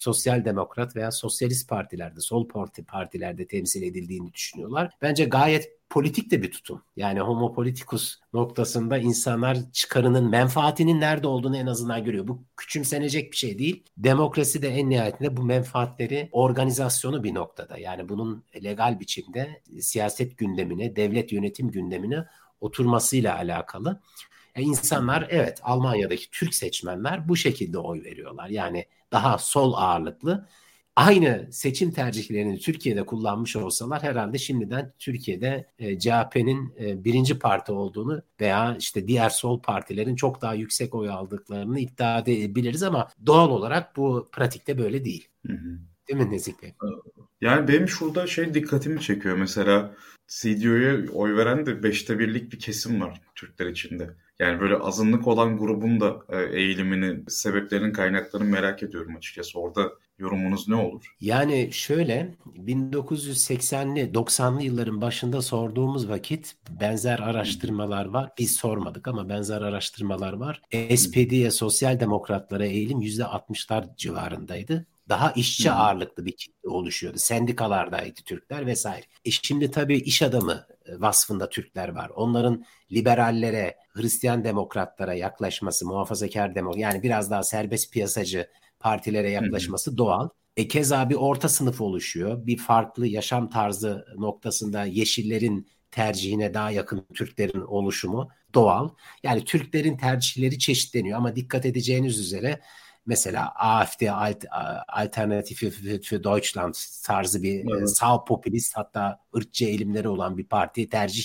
sosyal demokrat veya sosyalist partilerde, sol parti partilerde temsil edildiğini düşünüyorlar. Bence gayet politik de bir tutum. Yani homo politicus noktasında insanlar çıkarının, menfaatinin nerede olduğunu en azından görüyor. Bu küçümsenecek bir şey değil. Demokrasi de en nihayetinde bu menfaatleri organizasyonu bir noktada. Yani bunun legal biçimde siyaset gündemine, devlet yönetim gündemine oturmasıyla alakalı. Yani insanlar evet Almanya'daki Türk seçmenler bu şekilde oy veriyorlar. Yani daha sol ağırlıklı aynı seçim tercihlerini Türkiye'de kullanmış olsalar herhalde şimdiden Türkiye'de e, CHP'nin e, birinci parti olduğunu veya işte diğer sol partilerin çok daha yüksek oy aldıklarını iddia edebiliriz ama doğal olarak bu pratikte böyle değil. Hı hı. Değil mi Nezih Bey? Yani benim şurada şey dikkatimi çekiyor. Mesela CDO'ya oy veren de beşte birlik bir kesim var Türkler içinde. Yani böyle azınlık olan grubun da e, eğilimini, sebeplerinin kaynaklarını merak ediyorum açıkçası. Orada yorumunuz ne olur? Yani şöyle 1980'li 90'lı yılların başında sorduğumuz vakit benzer araştırmalar var. Biz sormadık ama benzer araştırmalar var. SPD'ye sosyal demokratlara eğilim %60'lar civarındaydı daha işçi ağırlıklı bir kitle oluşuyordu. Sendikalardaydı Türkler vesaire. E şimdi tabii iş adamı e, vasfında Türkler var. Onların liberallere, Hristiyan demokratlara yaklaşması, muhafazakar demokrat yani biraz daha serbest piyasacı partilere yaklaşması doğal. E keza bir orta sınıf oluşuyor. Bir farklı yaşam tarzı noktasında yeşillerin tercihine daha yakın Türklerin oluşumu doğal. Yani Türklerin tercihleri çeşitleniyor ama dikkat edeceğiniz üzere mesela AfD Alt, Alternative für Deutschland tarzı bir e, evet. sağ popülist hatta ırkçı eğilimleri olan bir parti tercih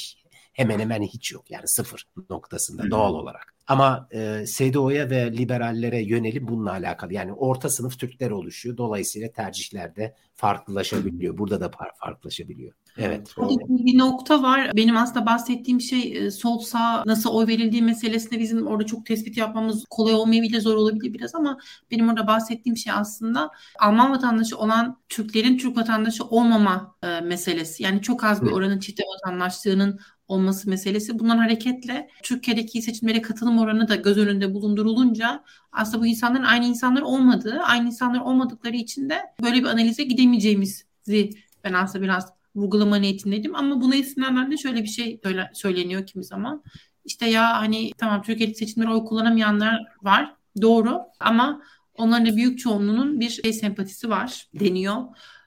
hemen hemen hiç yok. Yani sıfır noktasında Hı-hı. doğal olarak. Ama e, SDO'ya ve liberallere yönelim bununla alakalı. Yani orta sınıf Türkler oluşuyor. Dolayısıyla tercihler de farklılaşabiliyor. Burada da farklılaşabiliyor. Evet. Bir nokta var. Benim aslında bahsettiğim şey e, sol sağ nasıl oy verildiği meselesinde bizim orada çok tespit yapmamız kolay olmayabilir, zor olabilir biraz ama benim orada bahsettiğim şey aslında Alman vatandaşı olan Türklerin Türk vatandaşı olmama e, meselesi. Yani çok az bir oranın çifte vatandaşlığının olması meselesi. Bundan hareketle Türkiye'deki seçimlere katılım oranı da göz önünde bulundurulunca aslında bu insanların aynı insanlar olmadığı, aynı insanlar olmadıkları için de böyle bir analize gidemeyeceğimizi ben aslında biraz vurgulama niyetindeydim. Ama buna istinaden de şöyle bir şey söyleniyor kimi zaman. İşte ya hani tamam Türkiye'deki seçimlere oy kullanamayanlar var. Doğru ama onların da büyük çoğunluğunun bir şey sempatisi var deniyor.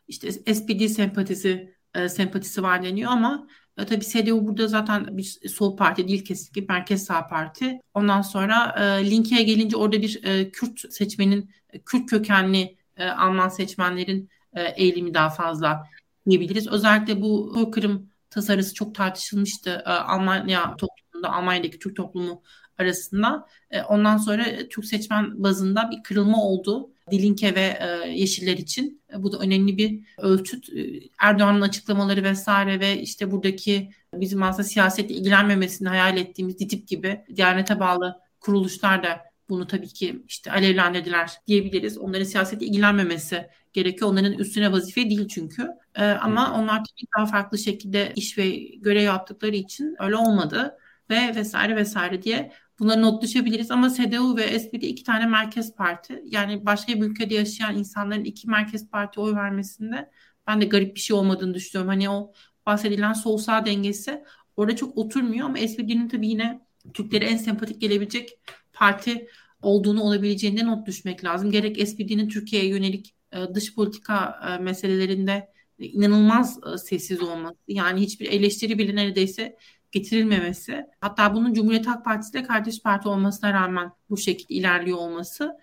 İşte SPD sempatisi e, sempatisi var deniyor ama e, tabii CDU burada zaten bir sol parti değil kesinlikle merkez sağ parti. Ondan sonra e, Linke'ye gelince orada bir e, Kürt seçmenin, e, Kürt kökenli e, Alman seçmenlerin e, eğilimi daha fazla diyebiliriz. Özellikle bu Kırım tasarısı çok tartışılmıştı e, Almanya toplumunda, Almanya'daki Türk toplumu arasında. E, ondan sonra Türk seçmen bazında bir kırılma oldu. Dilinke ve e, Yeşiller için. E, bu da önemli bir ölçüt. E, Erdoğan'ın açıklamaları vesaire ve işte buradaki bizim aslında siyasetle ilgilenmemesini hayal ettiğimiz DİTİP gibi Diyanete bağlı kuruluşlar da bunu tabii ki işte alevlendirdiler diyebiliriz. Onların siyasetle ilgilenmemesi gerekiyor. Onların üstüne vazife değil çünkü. Ee, ama onlar tabii daha farklı şekilde iş ve görev yaptıkları için öyle olmadı ve vesaire vesaire diye bunları not düşebiliriz. Ama CDU ve SPD iki tane merkez parti. Yani başka bir ülkede yaşayan insanların iki merkez parti oy vermesinde ben de garip bir şey olmadığını düşünüyorum. Hani o bahsedilen sol sağ dengesi orada çok oturmuyor ama SPD'nin tabii yine Türklere en sempatik gelebilecek parti olduğunu olabileceğinde not düşmek lazım. Gerek SPD'nin Türkiye'ye yönelik e, dış politika e, meselelerinde inanılmaz e, sessiz olması. Yani hiçbir eleştiri bile neredeyse getirilmemesi. Hatta bunun Cumhuriyet Halk Partisi ile kardeş parti olmasına rağmen bu şekilde ilerliyor olması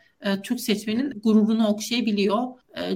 Türk seçmenin gururunu okşayabiliyor.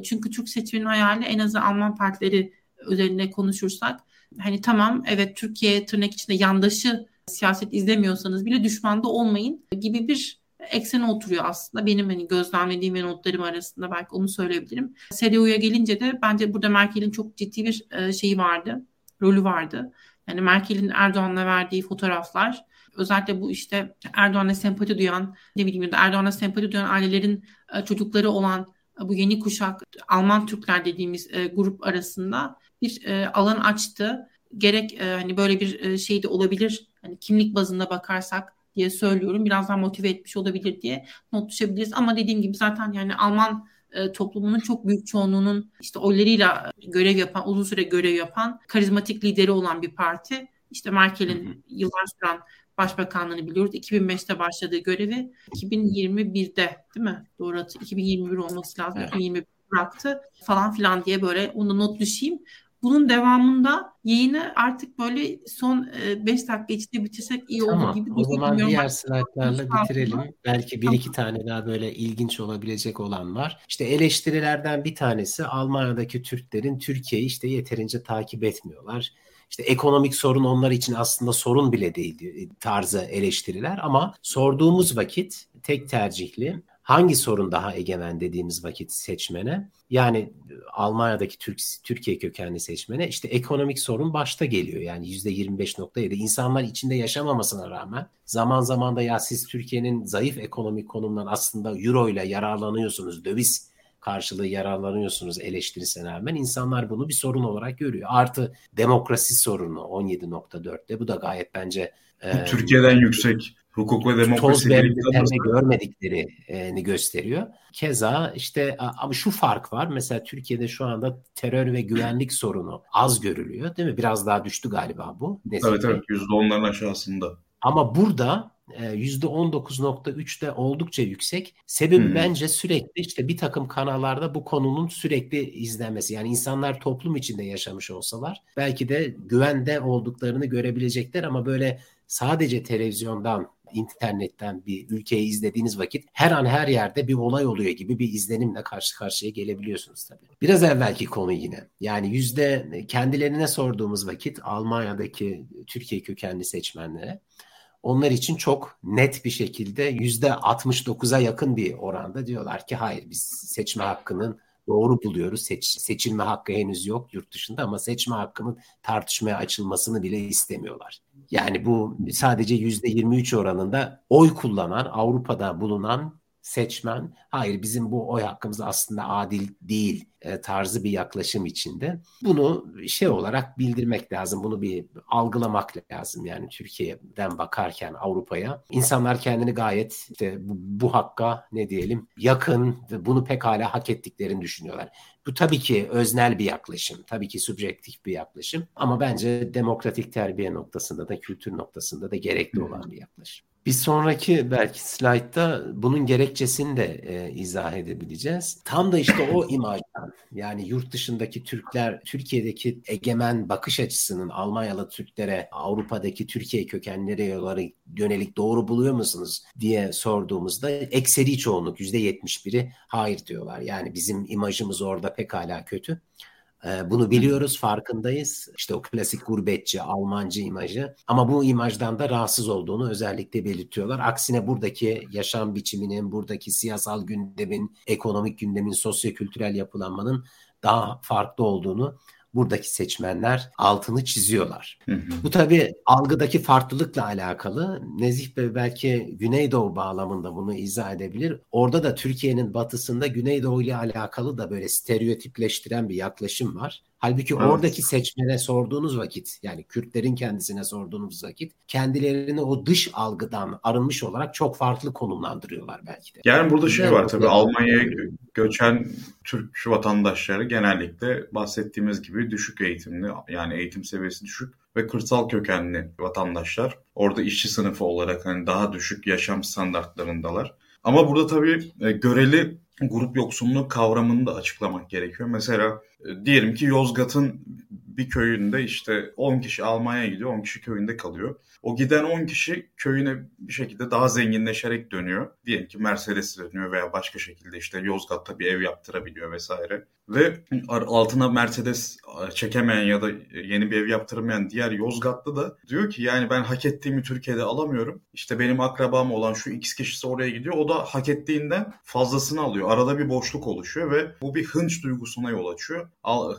Çünkü Türk seçmenin hayali en azı Alman partileri üzerinde konuşursak hani tamam evet Türkiye tırnak içinde yandaşı siyaset izlemiyorsanız bile düşmanda olmayın gibi bir eksene oturuyor aslında. Benim hani gözlemlediğim ve notlarım arasında belki onu söyleyebilirim. CDU'ya gelince de bence burada Merkel'in çok ciddi bir e, şeyi vardı, rolü vardı. Yani Merkel'in Erdoğan'la verdiği fotoğraflar özellikle bu işte Erdoğan'a sempati duyan ne bileyim Erdoğan'a sempati duyan ailelerin e, çocukları olan e, bu yeni kuşak Alman Türkler dediğimiz grup arasında bir alan açtı. Gerek hani böyle bir şey de olabilir. Hani kimlik bazında bakarsak diye söylüyorum. Biraz daha motive etmiş olabilir diye not düşebiliriz. Ama dediğim gibi zaten yani Alman e, toplumunun çok büyük çoğunluğunun işte oylarıyla görev yapan, uzun süre görev yapan, karizmatik lideri olan bir parti. İşte Merkel'in yıllar süren başbakanlığını biliyoruz. 2005'te başladığı görevi 2021'de değil mi? Doğru 2021 olması lazım. Evet. 2021 bıraktı falan filan diye böyle onu not düşeyim. Bunun devamında yayını artık böyle son 5 e, dakika içinde bitirsek iyi olur tamam, gibi. O zaman diğer slaytlarla bitirelim. Belki bir tamam. iki tane daha böyle ilginç olabilecek olan var. İşte eleştirilerden bir tanesi Almanya'daki Türklerin Türkiye'yi işte yeterince takip etmiyorlar. İşte ekonomik sorun onlar için aslında sorun bile değil tarzı eleştiriler ama sorduğumuz vakit tek tercihli hangi sorun daha egemen dediğimiz vakit seçmene yani Almanya'daki Türk Türkiye kökenli seçmene işte ekonomik sorun başta geliyor. Yani %25.7 insanlar içinde yaşamamasına rağmen zaman zaman da ya siz Türkiye'nin zayıf ekonomik konumundan aslında euro ile yararlanıyorsunuz, döviz karşılığı yararlanıyorsunuz eleştirisine rağmen insanlar bunu bir sorun olarak görüyor. Artı demokrasi sorunu 17.4'te bu da gayet bence Türkiye'den e, yüksek hukuk ve demokrasi toz görmediklerini gösteriyor. Keza işte ama şu fark var. Mesela Türkiye'de şu anda terör ve güvenlik sorunu az görülüyor değil mi? Biraz daha düştü galiba bu. Nesil evet evet %10'ların aşağısında. Ama burada %19.3'te e, oldukça yüksek. Sebebi hmm. bence sürekli işte bir takım kanallarda bu konunun sürekli izlenmesi. Yani insanlar toplum içinde yaşamış olsalar belki de güvende olduklarını görebilecekler ama böyle sadece televizyondan internetten bir ülkeyi izlediğiniz vakit her an her yerde bir olay oluyor gibi bir izlenimle karşı karşıya gelebiliyorsunuz tabii. Biraz evvelki konu yine. Yani yüzde kendilerine sorduğumuz vakit Almanya'daki Türkiye kökenli seçmenlere onlar için çok net bir şekilde %69'a yakın bir oranda diyorlar ki hayır biz seçme hakkının doğru buluyoruz. Seç, seçilme hakkı henüz yok yurt dışında ama seçme hakkının tartışmaya açılmasını bile istemiyorlar. Yani bu sadece %23 oranında oy kullanan Avrupa'da bulunan seçmen hayır bizim bu oy hakkımız aslında adil değil e, tarzı bir yaklaşım içinde. Bunu şey olarak bildirmek lazım. Bunu bir algılamak lazım yani Türkiye'den bakarken Avrupa'ya. insanlar kendini gayet işte bu, bu hakka ne diyelim yakın ve bunu pekala hak ettiklerini düşünüyorlar. Bu tabii ki öznel bir yaklaşım. Tabii ki subjektif bir yaklaşım. Ama bence demokratik terbiye noktasında da kültür noktasında da gerekli olan bir yaklaşım. Bir sonraki belki slaytta bunun gerekçesini de e, izah edebileceğiz. Tam da işte o imajdan yani yurt dışındaki Türkler, Türkiye'deki egemen bakış açısının Almanyalı Türklere, Avrupa'daki Türkiye kökenleri yönelik doğru buluyor musunuz diye sorduğumuzda ekseri çoğunluk %71'i hayır diyorlar. Yani bizim imajımız orada pekala kötü. Bunu biliyoruz, farkındayız. İşte o klasik gurbetçi, Almancı imajı. Ama bu imajdan da rahatsız olduğunu özellikle belirtiyorlar. Aksine buradaki yaşam biçiminin, buradaki siyasal gündemin, ekonomik gündemin, sosyokültürel yapılanmanın daha farklı olduğunu buradaki seçmenler altını çiziyorlar. Hı hı. Bu tabii algıdaki farklılıkla alakalı. Nezih Bey belki Güneydoğu bağlamında bunu izah edebilir. Orada da Türkiye'nin batısında Güneydoğu ile alakalı da böyle stereotipleştiren bir yaklaşım var. Halbuki evet. oradaki seçmene sorduğunuz vakit yani Kürtlerin kendisine sorduğunuz vakit kendilerini o dış algıdan arınmış olarak çok farklı konumlandırıyorlar belki de. Yani burada şey var tabii Almanya'ya göçen Türk vatandaşları genellikle bahsettiğimiz gibi düşük eğitimli yani eğitim seviyesi düşük ve kırsal kökenli vatandaşlar. Orada işçi sınıfı olarak hani daha düşük yaşam standartlarındalar. Ama burada tabii e, göreli grup yoksunluğu kavramını da açıklamak gerekiyor. Mesela e, diyelim ki Yozgat'ın bir köyünde işte 10 kişi Almanya'ya gidiyor, 10 kişi köyünde kalıyor. O giden 10 kişi köyüne bir şekilde daha zenginleşerek dönüyor. Diyelim ki Mercedes dönüyor veya başka şekilde işte Yozgat'ta bir ev yaptırabiliyor vesaire. Ve altına Mercedes çekemeyen ya da yeni bir ev yaptıramayan diğer Yozgatlı da diyor ki yani ben hak ettiğimi Türkiye'de alamıyorum. İşte benim akrabam olan şu X kişisi oraya gidiyor. O da hak ettiğinden fazlasını alıyor. Arada bir boşluk oluşuyor ve bu bir hınç duygusuna yol açıyor.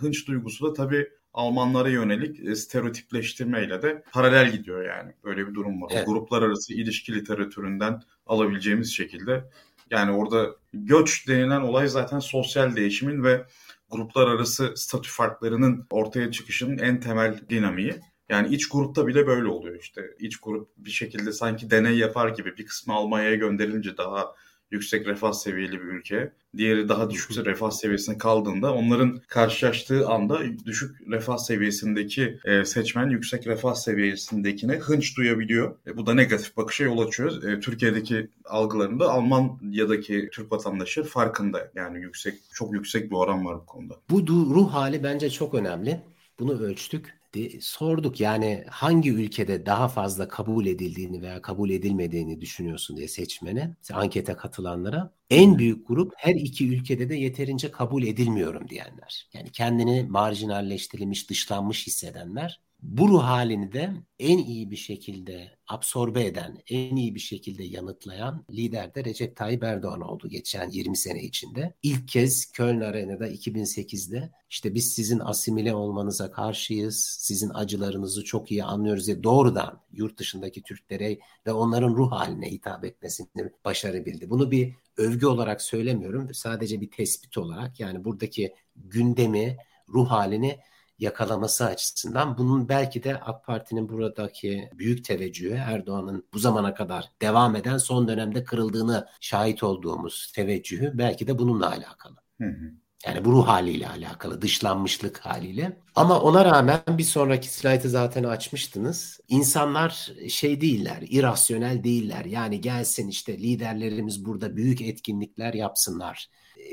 Hınç duygusu da tabii Almanlara yönelik e, stereotipleştirmeyle de paralel gidiyor yani. Böyle bir durum var. Evet. O gruplar arası ilişki literatüründen alabileceğimiz şekilde. Yani orada göç denilen olay zaten sosyal değişimin ve gruplar arası statü farklarının ortaya çıkışının en temel dinamiği. Yani iç grupta bile böyle oluyor işte. İç grup bir şekilde sanki deney yapar gibi bir kısmı Almanya'ya gönderilince daha yüksek refah seviyeli bir ülke. Diğeri daha düşük refah seviyesine kaldığında onların karşılaştığı anda düşük refah seviyesindeki e, seçmen yüksek refah seviyesindekine hınç duyabiliyor. E, bu da negatif bakışa yol açıyor. E, Türkiye'deki algılarında Almanya'daki Türk vatandaşı farkında. Yani yüksek çok yüksek bir oran var bu konuda. Bu ruh hali bence çok önemli. Bunu ölçtük de, sorduk yani hangi ülkede daha fazla kabul edildiğini veya kabul edilmediğini düşünüyorsun diye seçmene, ankete katılanlara. En büyük grup her iki ülkede de yeterince kabul edilmiyorum diyenler. Yani kendini marjinalleştirilmiş, dışlanmış hissedenler bu ruh halini de en iyi bir şekilde absorbe eden, en iyi bir şekilde yanıtlayan lider de Recep Tayyip Erdoğan oldu geçen 20 sene içinde. İlk kez Köln Arena'da 2008'de işte biz sizin asimile olmanıza karşıyız, sizin acılarınızı çok iyi anlıyoruz diye doğrudan yurt dışındaki Türklere ve onların ruh haline hitap etmesini başarabildi. Bunu bir övgü olarak söylemiyorum, sadece bir tespit olarak yani buradaki gündemi, ruh halini yakalaması açısından bunun belki de AK Parti'nin buradaki büyük teveccühü Erdoğan'ın bu zamana kadar devam eden son dönemde kırıldığını şahit olduğumuz teveccühü belki de bununla alakalı. Hı hı. Yani bu ruh haliyle alakalı, dışlanmışlık haliyle. Ama ona rağmen bir sonraki slaytı zaten açmıştınız. İnsanlar şey değiller, irasyonel değiller. Yani gelsin işte liderlerimiz burada büyük etkinlikler yapsınlar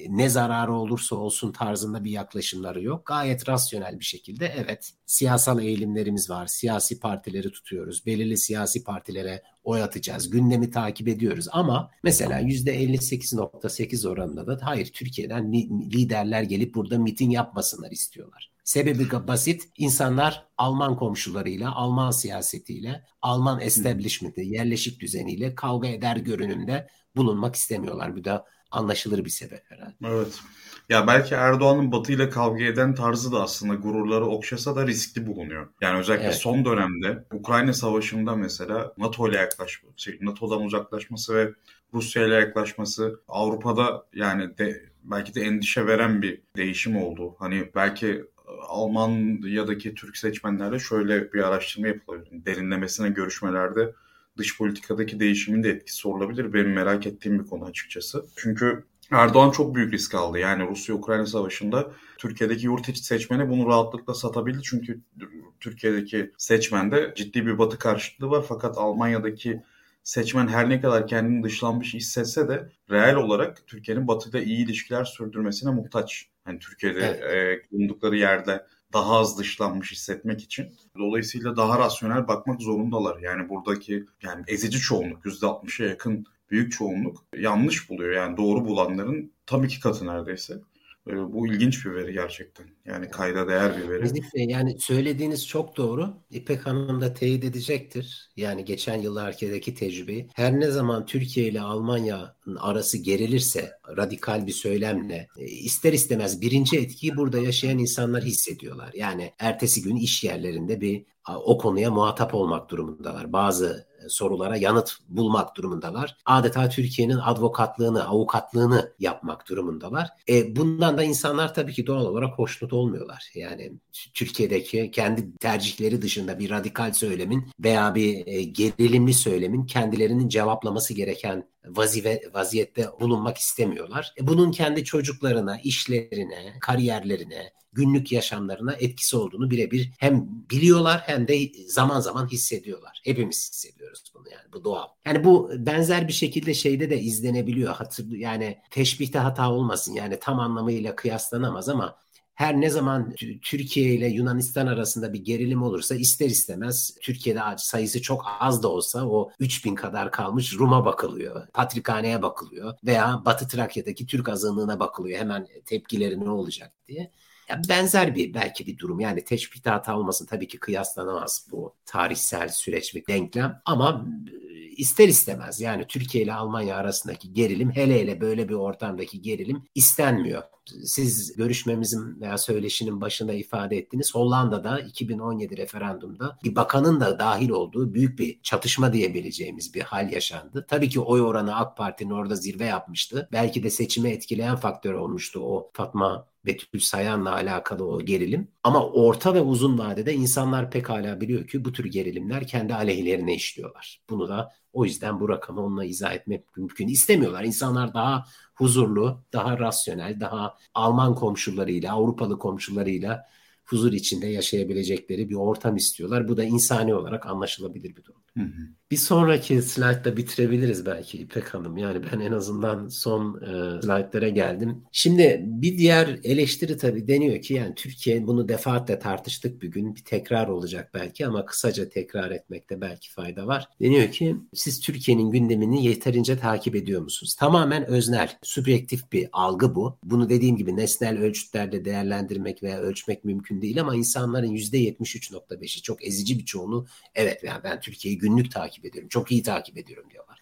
ne zararı olursa olsun tarzında bir yaklaşımları yok. Gayet rasyonel bir şekilde evet siyasal eğilimlerimiz var. Siyasi partileri tutuyoruz. Belirli siyasi partilere oy atacağız. Gündemi takip ediyoruz ama mesela %58.8 oranında da hayır Türkiye'den liderler gelip burada miting yapmasınlar istiyorlar. Sebebi basit. İnsanlar Alman komşularıyla, Alman siyasetiyle, Alman establishment'ı, yerleşik düzeniyle kavga eder görünümde bulunmak istemiyorlar. Bu da anlaşılır bir sebep herhalde. Evet. Ya belki Erdoğan'ın Batı ile kavga eden tarzı da aslında gururları okşasa da riskli bulunuyor. Yani özellikle evet. son dönemde Ukrayna Savaşı'nda mesela NATO ile yaklaşması, şey, NATO'dan uzaklaşması ve Rusya ile yaklaşması Avrupa'da yani de belki de endişe veren bir değişim oldu. Hani belki Almanya'daki Türk seçmenlerle şöyle bir araştırma yapılabilir. Derinlemesine görüşmelerde dış politikadaki değişimin de etkisi olabilir. Benim merak ettiğim bir konu açıkçası. Çünkü Erdoğan çok büyük risk aldı. Yani Rusya-Ukrayna savaşında Türkiye'deki yurt içi seçmene bunu rahatlıkla satabildi. Çünkü Türkiye'deki seçmende ciddi bir batı karşıtlığı var. Fakat Almanya'daki seçmen her ne kadar kendini dışlanmış hissetse de reel olarak Türkiye'nin batıda iyi ilişkiler sürdürmesine muhtaç. Hani Türkiye'de evet. e, bulundukları yerde daha az dışlanmış hissetmek için. Dolayısıyla daha rasyonel bakmak zorundalar. Yani buradaki yani ezici çoğunluk %60'a yakın büyük çoğunluk yanlış buluyor. Yani doğru bulanların tam iki katı neredeyse. Ee, bu ilginç bir veri gerçekten. Yani kayda değer bir veri. Kesinlikle yani söylediğiniz çok doğru. İpek Hanım da teyit edecektir. Yani geçen yıllardaki tecrübeyi. Her ne zaman Türkiye ile Almanya'nın arası gerilirse radikal bir söylemle e, ister istemez birinci etkiyi burada yaşayan insanlar hissediyorlar. Yani ertesi gün iş yerlerinde bir o konuya muhatap olmak durumundalar. Bazı sorulara yanıt bulmak durumundalar. Adeta Türkiye'nin advokatlığını, avukatlığını yapmak durumundalar. E, bundan da insanlar tabii ki doğal olarak hoşnut olmuyorlar. Yani Türkiye'deki kendi tercihleri dışında bir radikal söylemin veya bir e, gerilimli söylemin kendilerinin cevaplaması gereken vazife, vaziyette bulunmak istemiyorlar. E, bunun kendi çocuklarına, işlerine, kariyerlerine, günlük yaşamlarına etkisi olduğunu birebir hem biliyorlar hem de zaman zaman hissediyorlar. Hepimiz hissediyoruz bunu yani bu doğal. Yani bu benzer bir şekilde şeyde de izlenebiliyor. Hatır, yani teşbihte hata olmasın yani tam anlamıyla kıyaslanamaz ama her ne zaman Türkiye ile Yunanistan arasında bir gerilim olursa ister istemez Türkiye'de sayısı çok az da olsa o 3000 kadar kalmış Rum'a bakılıyor. Patrikhane'ye bakılıyor veya Batı Trakya'daki Türk azınlığına bakılıyor. Hemen tepkileri ne olacak diye. Ya benzer bir belki bir durum. Yani teşbihte hata olmasın tabii ki kıyaslanamaz bu tarihsel süreç ve denklem ama ister istemez yani Türkiye ile Almanya arasındaki gerilim hele hele böyle bir ortamdaki gerilim istenmiyor. Siz görüşmemizin veya söyleşinin başında ifade ettiniz. Hollanda'da 2017 referandumda bir bakanın da dahil olduğu büyük bir çatışma diyebileceğimiz bir hal yaşandı. Tabii ki oy oranı AK Parti'nin orada zirve yapmıştı. Belki de seçimi etkileyen faktör olmuştu o Fatma Betül Sayan'la alakalı o gerilim. Ama orta ve uzun vadede insanlar pekala biliyor ki bu tür gerilimler kendi aleyhlerine işliyorlar. Bunu da o yüzden bu rakamı onunla izah etmek mümkün. İstemiyorlar. İnsanlar daha huzurlu, daha rasyonel, daha Alman komşularıyla, Avrupalı komşularıyla huzur içinde yaşayabilecekleri bir ortam istiyorlar. Bu da insani olarak anlaşılabilir bir durum. Bir sonraki slaytta bitirebiliriz belki İpek Hanım. Yani ben en azından son e, slaytlara geldim. Şimdi bir diğer eleştiri tabii deniyor ki yani Türkiye bunu defaatle tartıştık bir gün. Bir tekrar olacak belki ama kısaca tekrar etmekte belki fayda var. Deniyor ki siz Türkiye'nin gündemini yeterince takip ediyor musunuz? Tamamen öznel, subjektif bir algı bu. Bunu dediğim gibi nesnel ölçütlerde değerlendirmek veya ölçmek mümkün değil ama insanların %73.5'i çok ezici bir çoğunluğu evet yani ben Türkiye'yi günlük takip ediyorum. Çok iyi takip ediyorum diyorlar.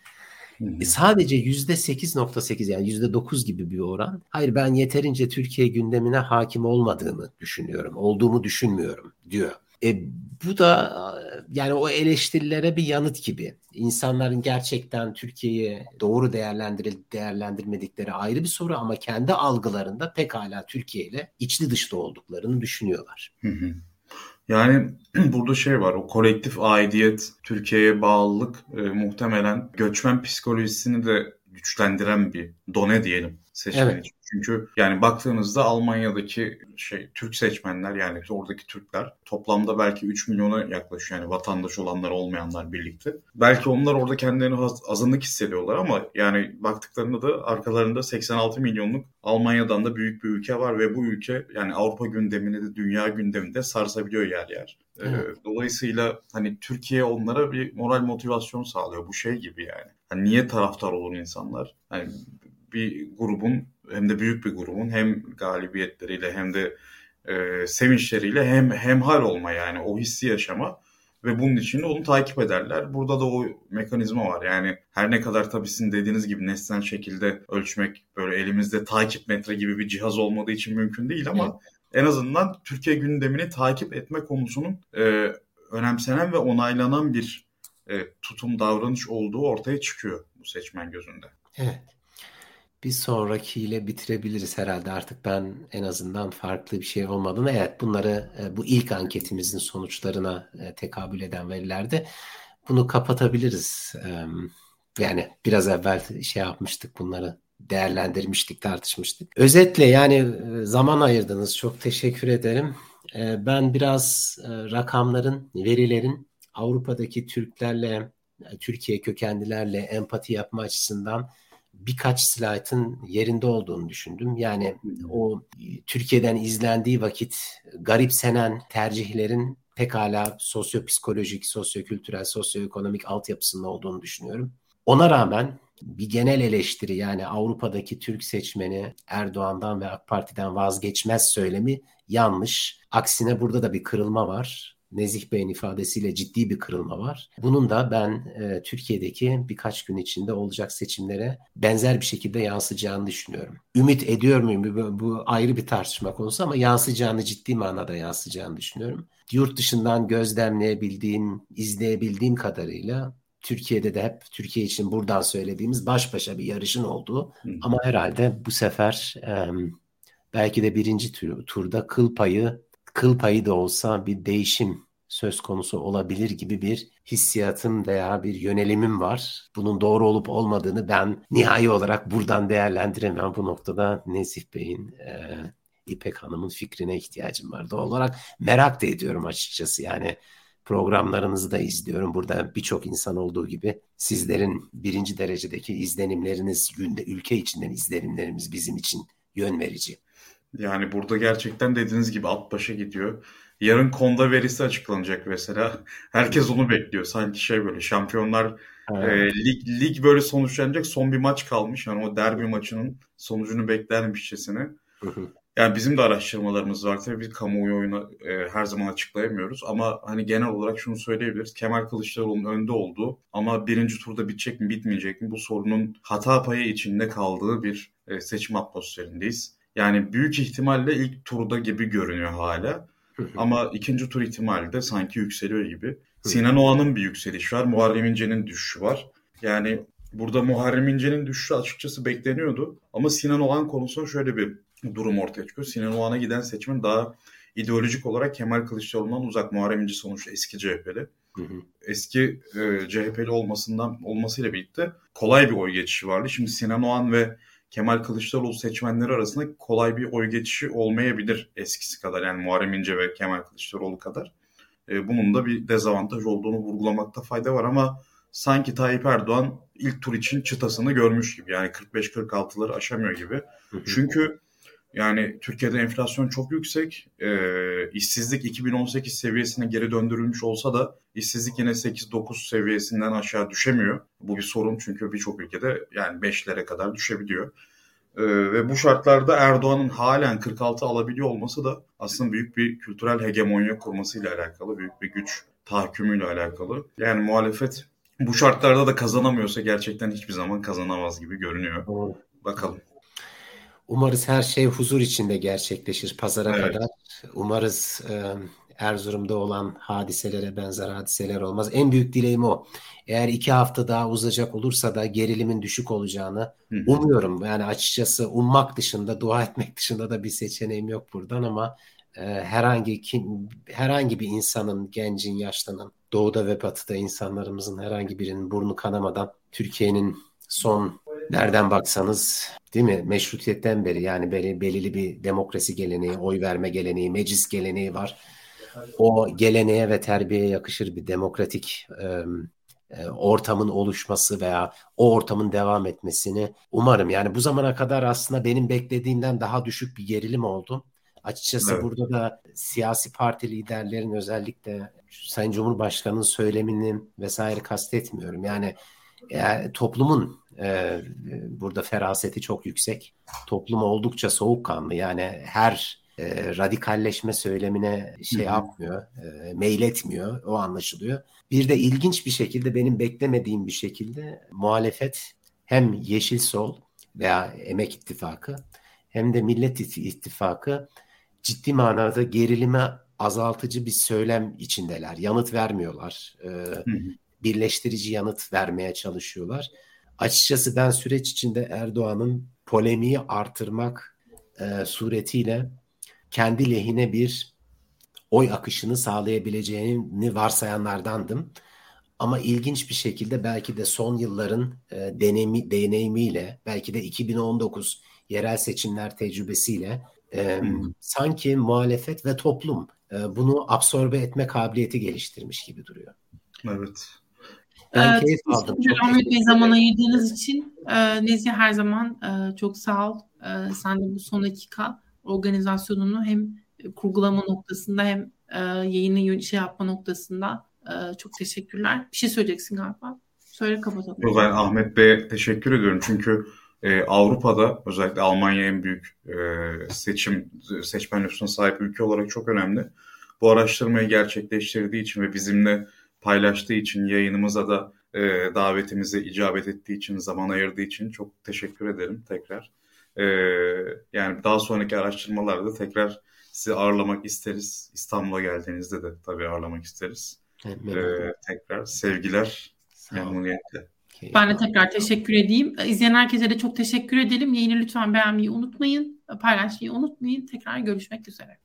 Hmm. E sadece yüzde 8.8 yani yüzde 9 gibi bir oran. Hayır ben yeterince Türkiye gündemine hakim olmadığımı düşünüyorum. Olduğumu düşünmüyorum diyor. E, bu da yani o eleştirilere bir yanıt gibi. İnsanların gerçekten Türkiye'yi doğru değerlendirilip değerlendirmedikleri ayrı bir soru ama kendi algılarında pekala Türkiye ile içli dışlı olduklarını düşünüyorlar. Hı hı. Yani burada şey var o kolektif aidiyet, Türkiye'ye bağlılık e, muhtemelen göçmen psikolojisini de güçlendiren bir done diyelim seçmen evet. Çünkü yani baktığınızda Almanya'daki şey Türk seçmenler yani oradaki Türkler toplamda belki 3 milyona yaklaşıyor yani vatandaş olanlar olmayanlar birlikte. Belki onlar orada kendilerini azınlık hissediyorlar ama yani baktıklarında da arkalarında 86 milyonluk Almanya'dan da büyük bir ülke var ve bu ülke yani Avrupa gündemini de dünya gündeminde sarsabiliyor yer yer. Ee, evet. Dolayısıyla hani Türkiye onlara bir moral motivasyon sağlıyor. Bu şey gibi yani. Hani niye taraftar olur insanlar? Hani bir grubun hem de büyük bir grubun hem galibiyetleriyle hem de e, sevinçleriyle hem hemhal olma yani o hissi yaşama ve bunun için de onu takip ederler. Burada da o mekanizma var. Yani her ne kadar tabii sizin dediğiniz gibi nesnel şekilde ölçmek böyle elimizde takip metre gibi bir cihaz olmadığı için mümkün değil ama evet. en azından Türkiye gündemini takip etme konusunun e, önemsenen ve onaylanan bir e, tutum davranış olduğu ortaya çıkıyor bu seçmen gözünde. Evet. Bir sonrakiyle bitirebiliriz herhalde artık ben en azından farklı bir şey olmadığını. Evet bunları e, bu ilk anketimizin sonuçlarına e, tekabül eden verilerde bunu kapatabiliriz. Yani biraz evvel şey yapmıştık bunları değerlendirmiştik, tartışmıştık. Özetle yani e, zaman ayırdınız. Çok teşekkür ederim. Ben biraz rakamların, verilerin Avrupa'daki Türklerle, Türkiye kökenlilerle empati yapma açısından birkaç slaytın yerinde olduğunu düşündüm. Yani o Türkiye'den izlendiği vakit garipsenen tercihlerin pekala sosyopsikolojik, sosyokültürel, sosyoekonomik altyapısının olduğunu düşünüyorum. Ona rağmen bir genel eleştiri yani Avrupa'daki Türk seçmeni Erdoğan'dan ve AK Parti'den vazgeçmez söylemi yanlış. Aksine burada da bir kırılma var. Nezih Bey'in ifadesiyle ciddi bir kırılma var. Bunun da ben e, Türkiye'deki birkaç gün içinde olacak seçimlere benzer bir şekilde yansıyacağını düşünüyorum. Ümit ediyor muyum? Bu, bu ayrı bir tartışma konusu ama yansıyacağını ciddi manada yansıyacağını düşünüyorum. Yurt dışından gözlemleyebildiğim, izleyebildiğim kadarıyla Türkiye'de de hep Türkiye için buradan söylediğimiz baş başa bir yarışın olduğu Hı. ama herhalde bu sefer e, belki de birinci tur, turda kıl payı kıl payı da olsa bir değişim söz konusu olabilir gibi bir hissiyatım veya bir yönelimim var. Bunun doğru olup olmadığını ben nihai olarak buradan değerlendiremem. Bu noktada Nezih Bey'in, e, İpek Hanım'ın fikrine ihtiyacım var. Doğal olarak merak da ediyorum açıkçası. Yani programlarınızı da izliyorum. Burada birçok insan olduğu gibi sizlerin birinci derecedeki izlenimleriniz, günde ülke içinden izlenimlerimiz bizim için yön verici. Yani burada gerçekten dediğiniz gibi at başa gidiyor. Yarın konda verisi açıklanacak mesela. Herkes onu bekliyor. Sanki şey böyle şampiyonlar evet. e, lig, lig böyle sonuçlanacak. Son bir maç kalmış. Yani o derbi maçının sonucunu beklermişçesine. Yani bizim de araştırmalarımız var. Tabii biz kamuoyu oyunu e, her zaman açıklayamıyoruz. Ama hani genel olarak şunu söyleyebiliriz. Kemal Kılıçdaroğlu'nun önde olduğu ama birinci turda bitecek mi bitmeyecek mi bu sorunun hata payı içinde kaldığı bir e, seçim atmosferindeyiz. Yani büyük ihtimalle ilk turda gibi görünüyor hala. Ama ikinci tur ihtimali de sanki yükseliyor gibi. Sinan Oğan'ın bir yükselişi var. Muharrem İnce'nin düşüşü var. Yani burada Muharrem İnce'nin düşüşü açıkçası bekleniyordu. Ama Sinan Oğan konusunda şöyle bir durum ortaya çıkıyor. Sinan Oğan'a giden seçmen daha ideolojik olarak Kemal Kılıçdaroğlu'ndan uzak. Muharrem İnce sonuçta eski CHP'li. Eski e, CHP'li olmasından olmasıyla birlikte kolay bir oy geçişi vardı. Şimdi Sinan Oğan ve Kemal Kılıçdaroğlu seçmenleri arasında kolay bir oy geçişi olmayabilir eskisi kadar. Yani Muharrem İnce ve Kemal Kılıçdaroğlu kadar. E, bunun da bir dezavantaj olduğunu vurgulamakta fayda var ama sanki Tayyip Erdoğan ilk tur için çıtasını görmüş gibi. Yani 45-46'ları aşamıyor gibi. Çünkü yani Türkiye'de enflasyon çok yüksek. E, işsizlik 2018 seviyesine geri döndürülmüş olsa da işsizlik yine 8-9 seviyesinden aşağı düşemiyor. Bu bir sorun çünkü birçok ülkede yani 5'lere kadar düşebiliyor. E, ve bu şartlarda Erdoğan'ın halen 46 alabiliyor olması da aslında büyük bir kültürel hegemonya kurmasıyla alakalı, büyük bir güç tahakkümüyle alakalı. Yani muhalefet bu şartlarda da kazanamıyorsa gerçekten hiçbir zaman kazanamaz gibi görünüyor. Bakalım. Umarız her şey huzur içinde gerçekleşir pazara evet. kadar. Umarız e, Erzurum'da olan hadiselere benzer hadiseler olmaz. En büyük dileğim o. Eğer iki hafta daha uzayacak olursa da gerilimin düşük olacağını Hı. umuyorum. Yani açıkçası ummak dışında, dua etmek dışında da bir seçeneğim yok buradan ama e, herhangi kim, herhangi bir insanın, gencin, yaşlanan, doğuda ve batıda insanlarımızın herhangi birinin burnu kanamadan Türkiye'nin son nereden baksanız değil mi meşrutiyetten beri yani belli, belirli bir demokrasi geleneği, oy verme geleneği, meclis geleneği var. O geleneğe ve terbiyeye yakışır bir demokratik e, ortamın oluşması veya o ortamın devam etmesini umarım. Yani bu zamana kadar aslında benim beklediğimden daha düşük bir gerilim oldu. Açıkçası evet. burada da siyasi parti liderlerin özellikle Sayın Cumhurbaşkanı'nın söylemini vesaire kastetmiyorum. Yani yani toplumun e, burada feraseti çok yüksek. Toplum oldukça soğukkanlı. Yani her e, radikalleşme söylemine şey yapmıyor, e, meyletmiyor. O anlaşılıyor. Bir de ilginç bir şekilde benim beklemediğim bir şekilde muhalefet hem Yeşil Sol veya Emek İttifakı hem de Millet İttifakı ciddi manada gerilime azaltıcı bir söylem içindeler. Yanıt vermiyorlar. E, birleştirici yanıt vermeye çalışıyorlar. Açıkçası ben süreç içinde Erdoğan'ın polemiği artırmak e, suretiyle kendi lehine bir oy akışını sağlayabileceğini varsayanlardandım. Ama ilginç bir şekilde belki de son yılların e, deneyimi, deneyimiyle, belki de 2019 yerel seçimler tecrübesiyle e, hmm. sanki muhalefet ve toplum e, bunu absorbe etme kabiliyeti geliştirmiş gibi duruyor. Evet. Ben ee, keyif aldım. Çok Ahmet Bey zaman ayırdığınız için e, Nezih her zaman e, çok sağ ol. E, sen de bu son dakika organizasyonunu hem kurgulama noktasında hem e, yayını şey yapma noktasında e, çok teşekkürler. Bir şey söyleyeceksin galiba. Söyle kapatalım. Ben Ahmet Bey'e teşekkür ediyorum. Çünkü e, Avrupa'da özellikle Almanya en büyük e, seçim seçmen nüfusuna sahip ülke olarak çok önemli. Bu araştırmayı gerçekleştirdiği için ve bizimle paylaştığı için yayınımıza da e, davetimize icabet ettiği için, zaman ayırdığı için çok teşekkür ederim tekrar. E, yani daha sonraki araştırmalarda tekrar sizi ağırlamak isteriz. İstanbul'a geldiğinizde de tabii ağırlamak isteriz. Evet, e, tekrar sevgiler, memnuniyetle. Ben de tekrar teşekkür edeyim. İzleyen herkese de çok teşekkür edelim. Yayını lütfen beğenmeyi unutmayın. Paylaşmayı unutmayın. Tekrar görüşmek üzere.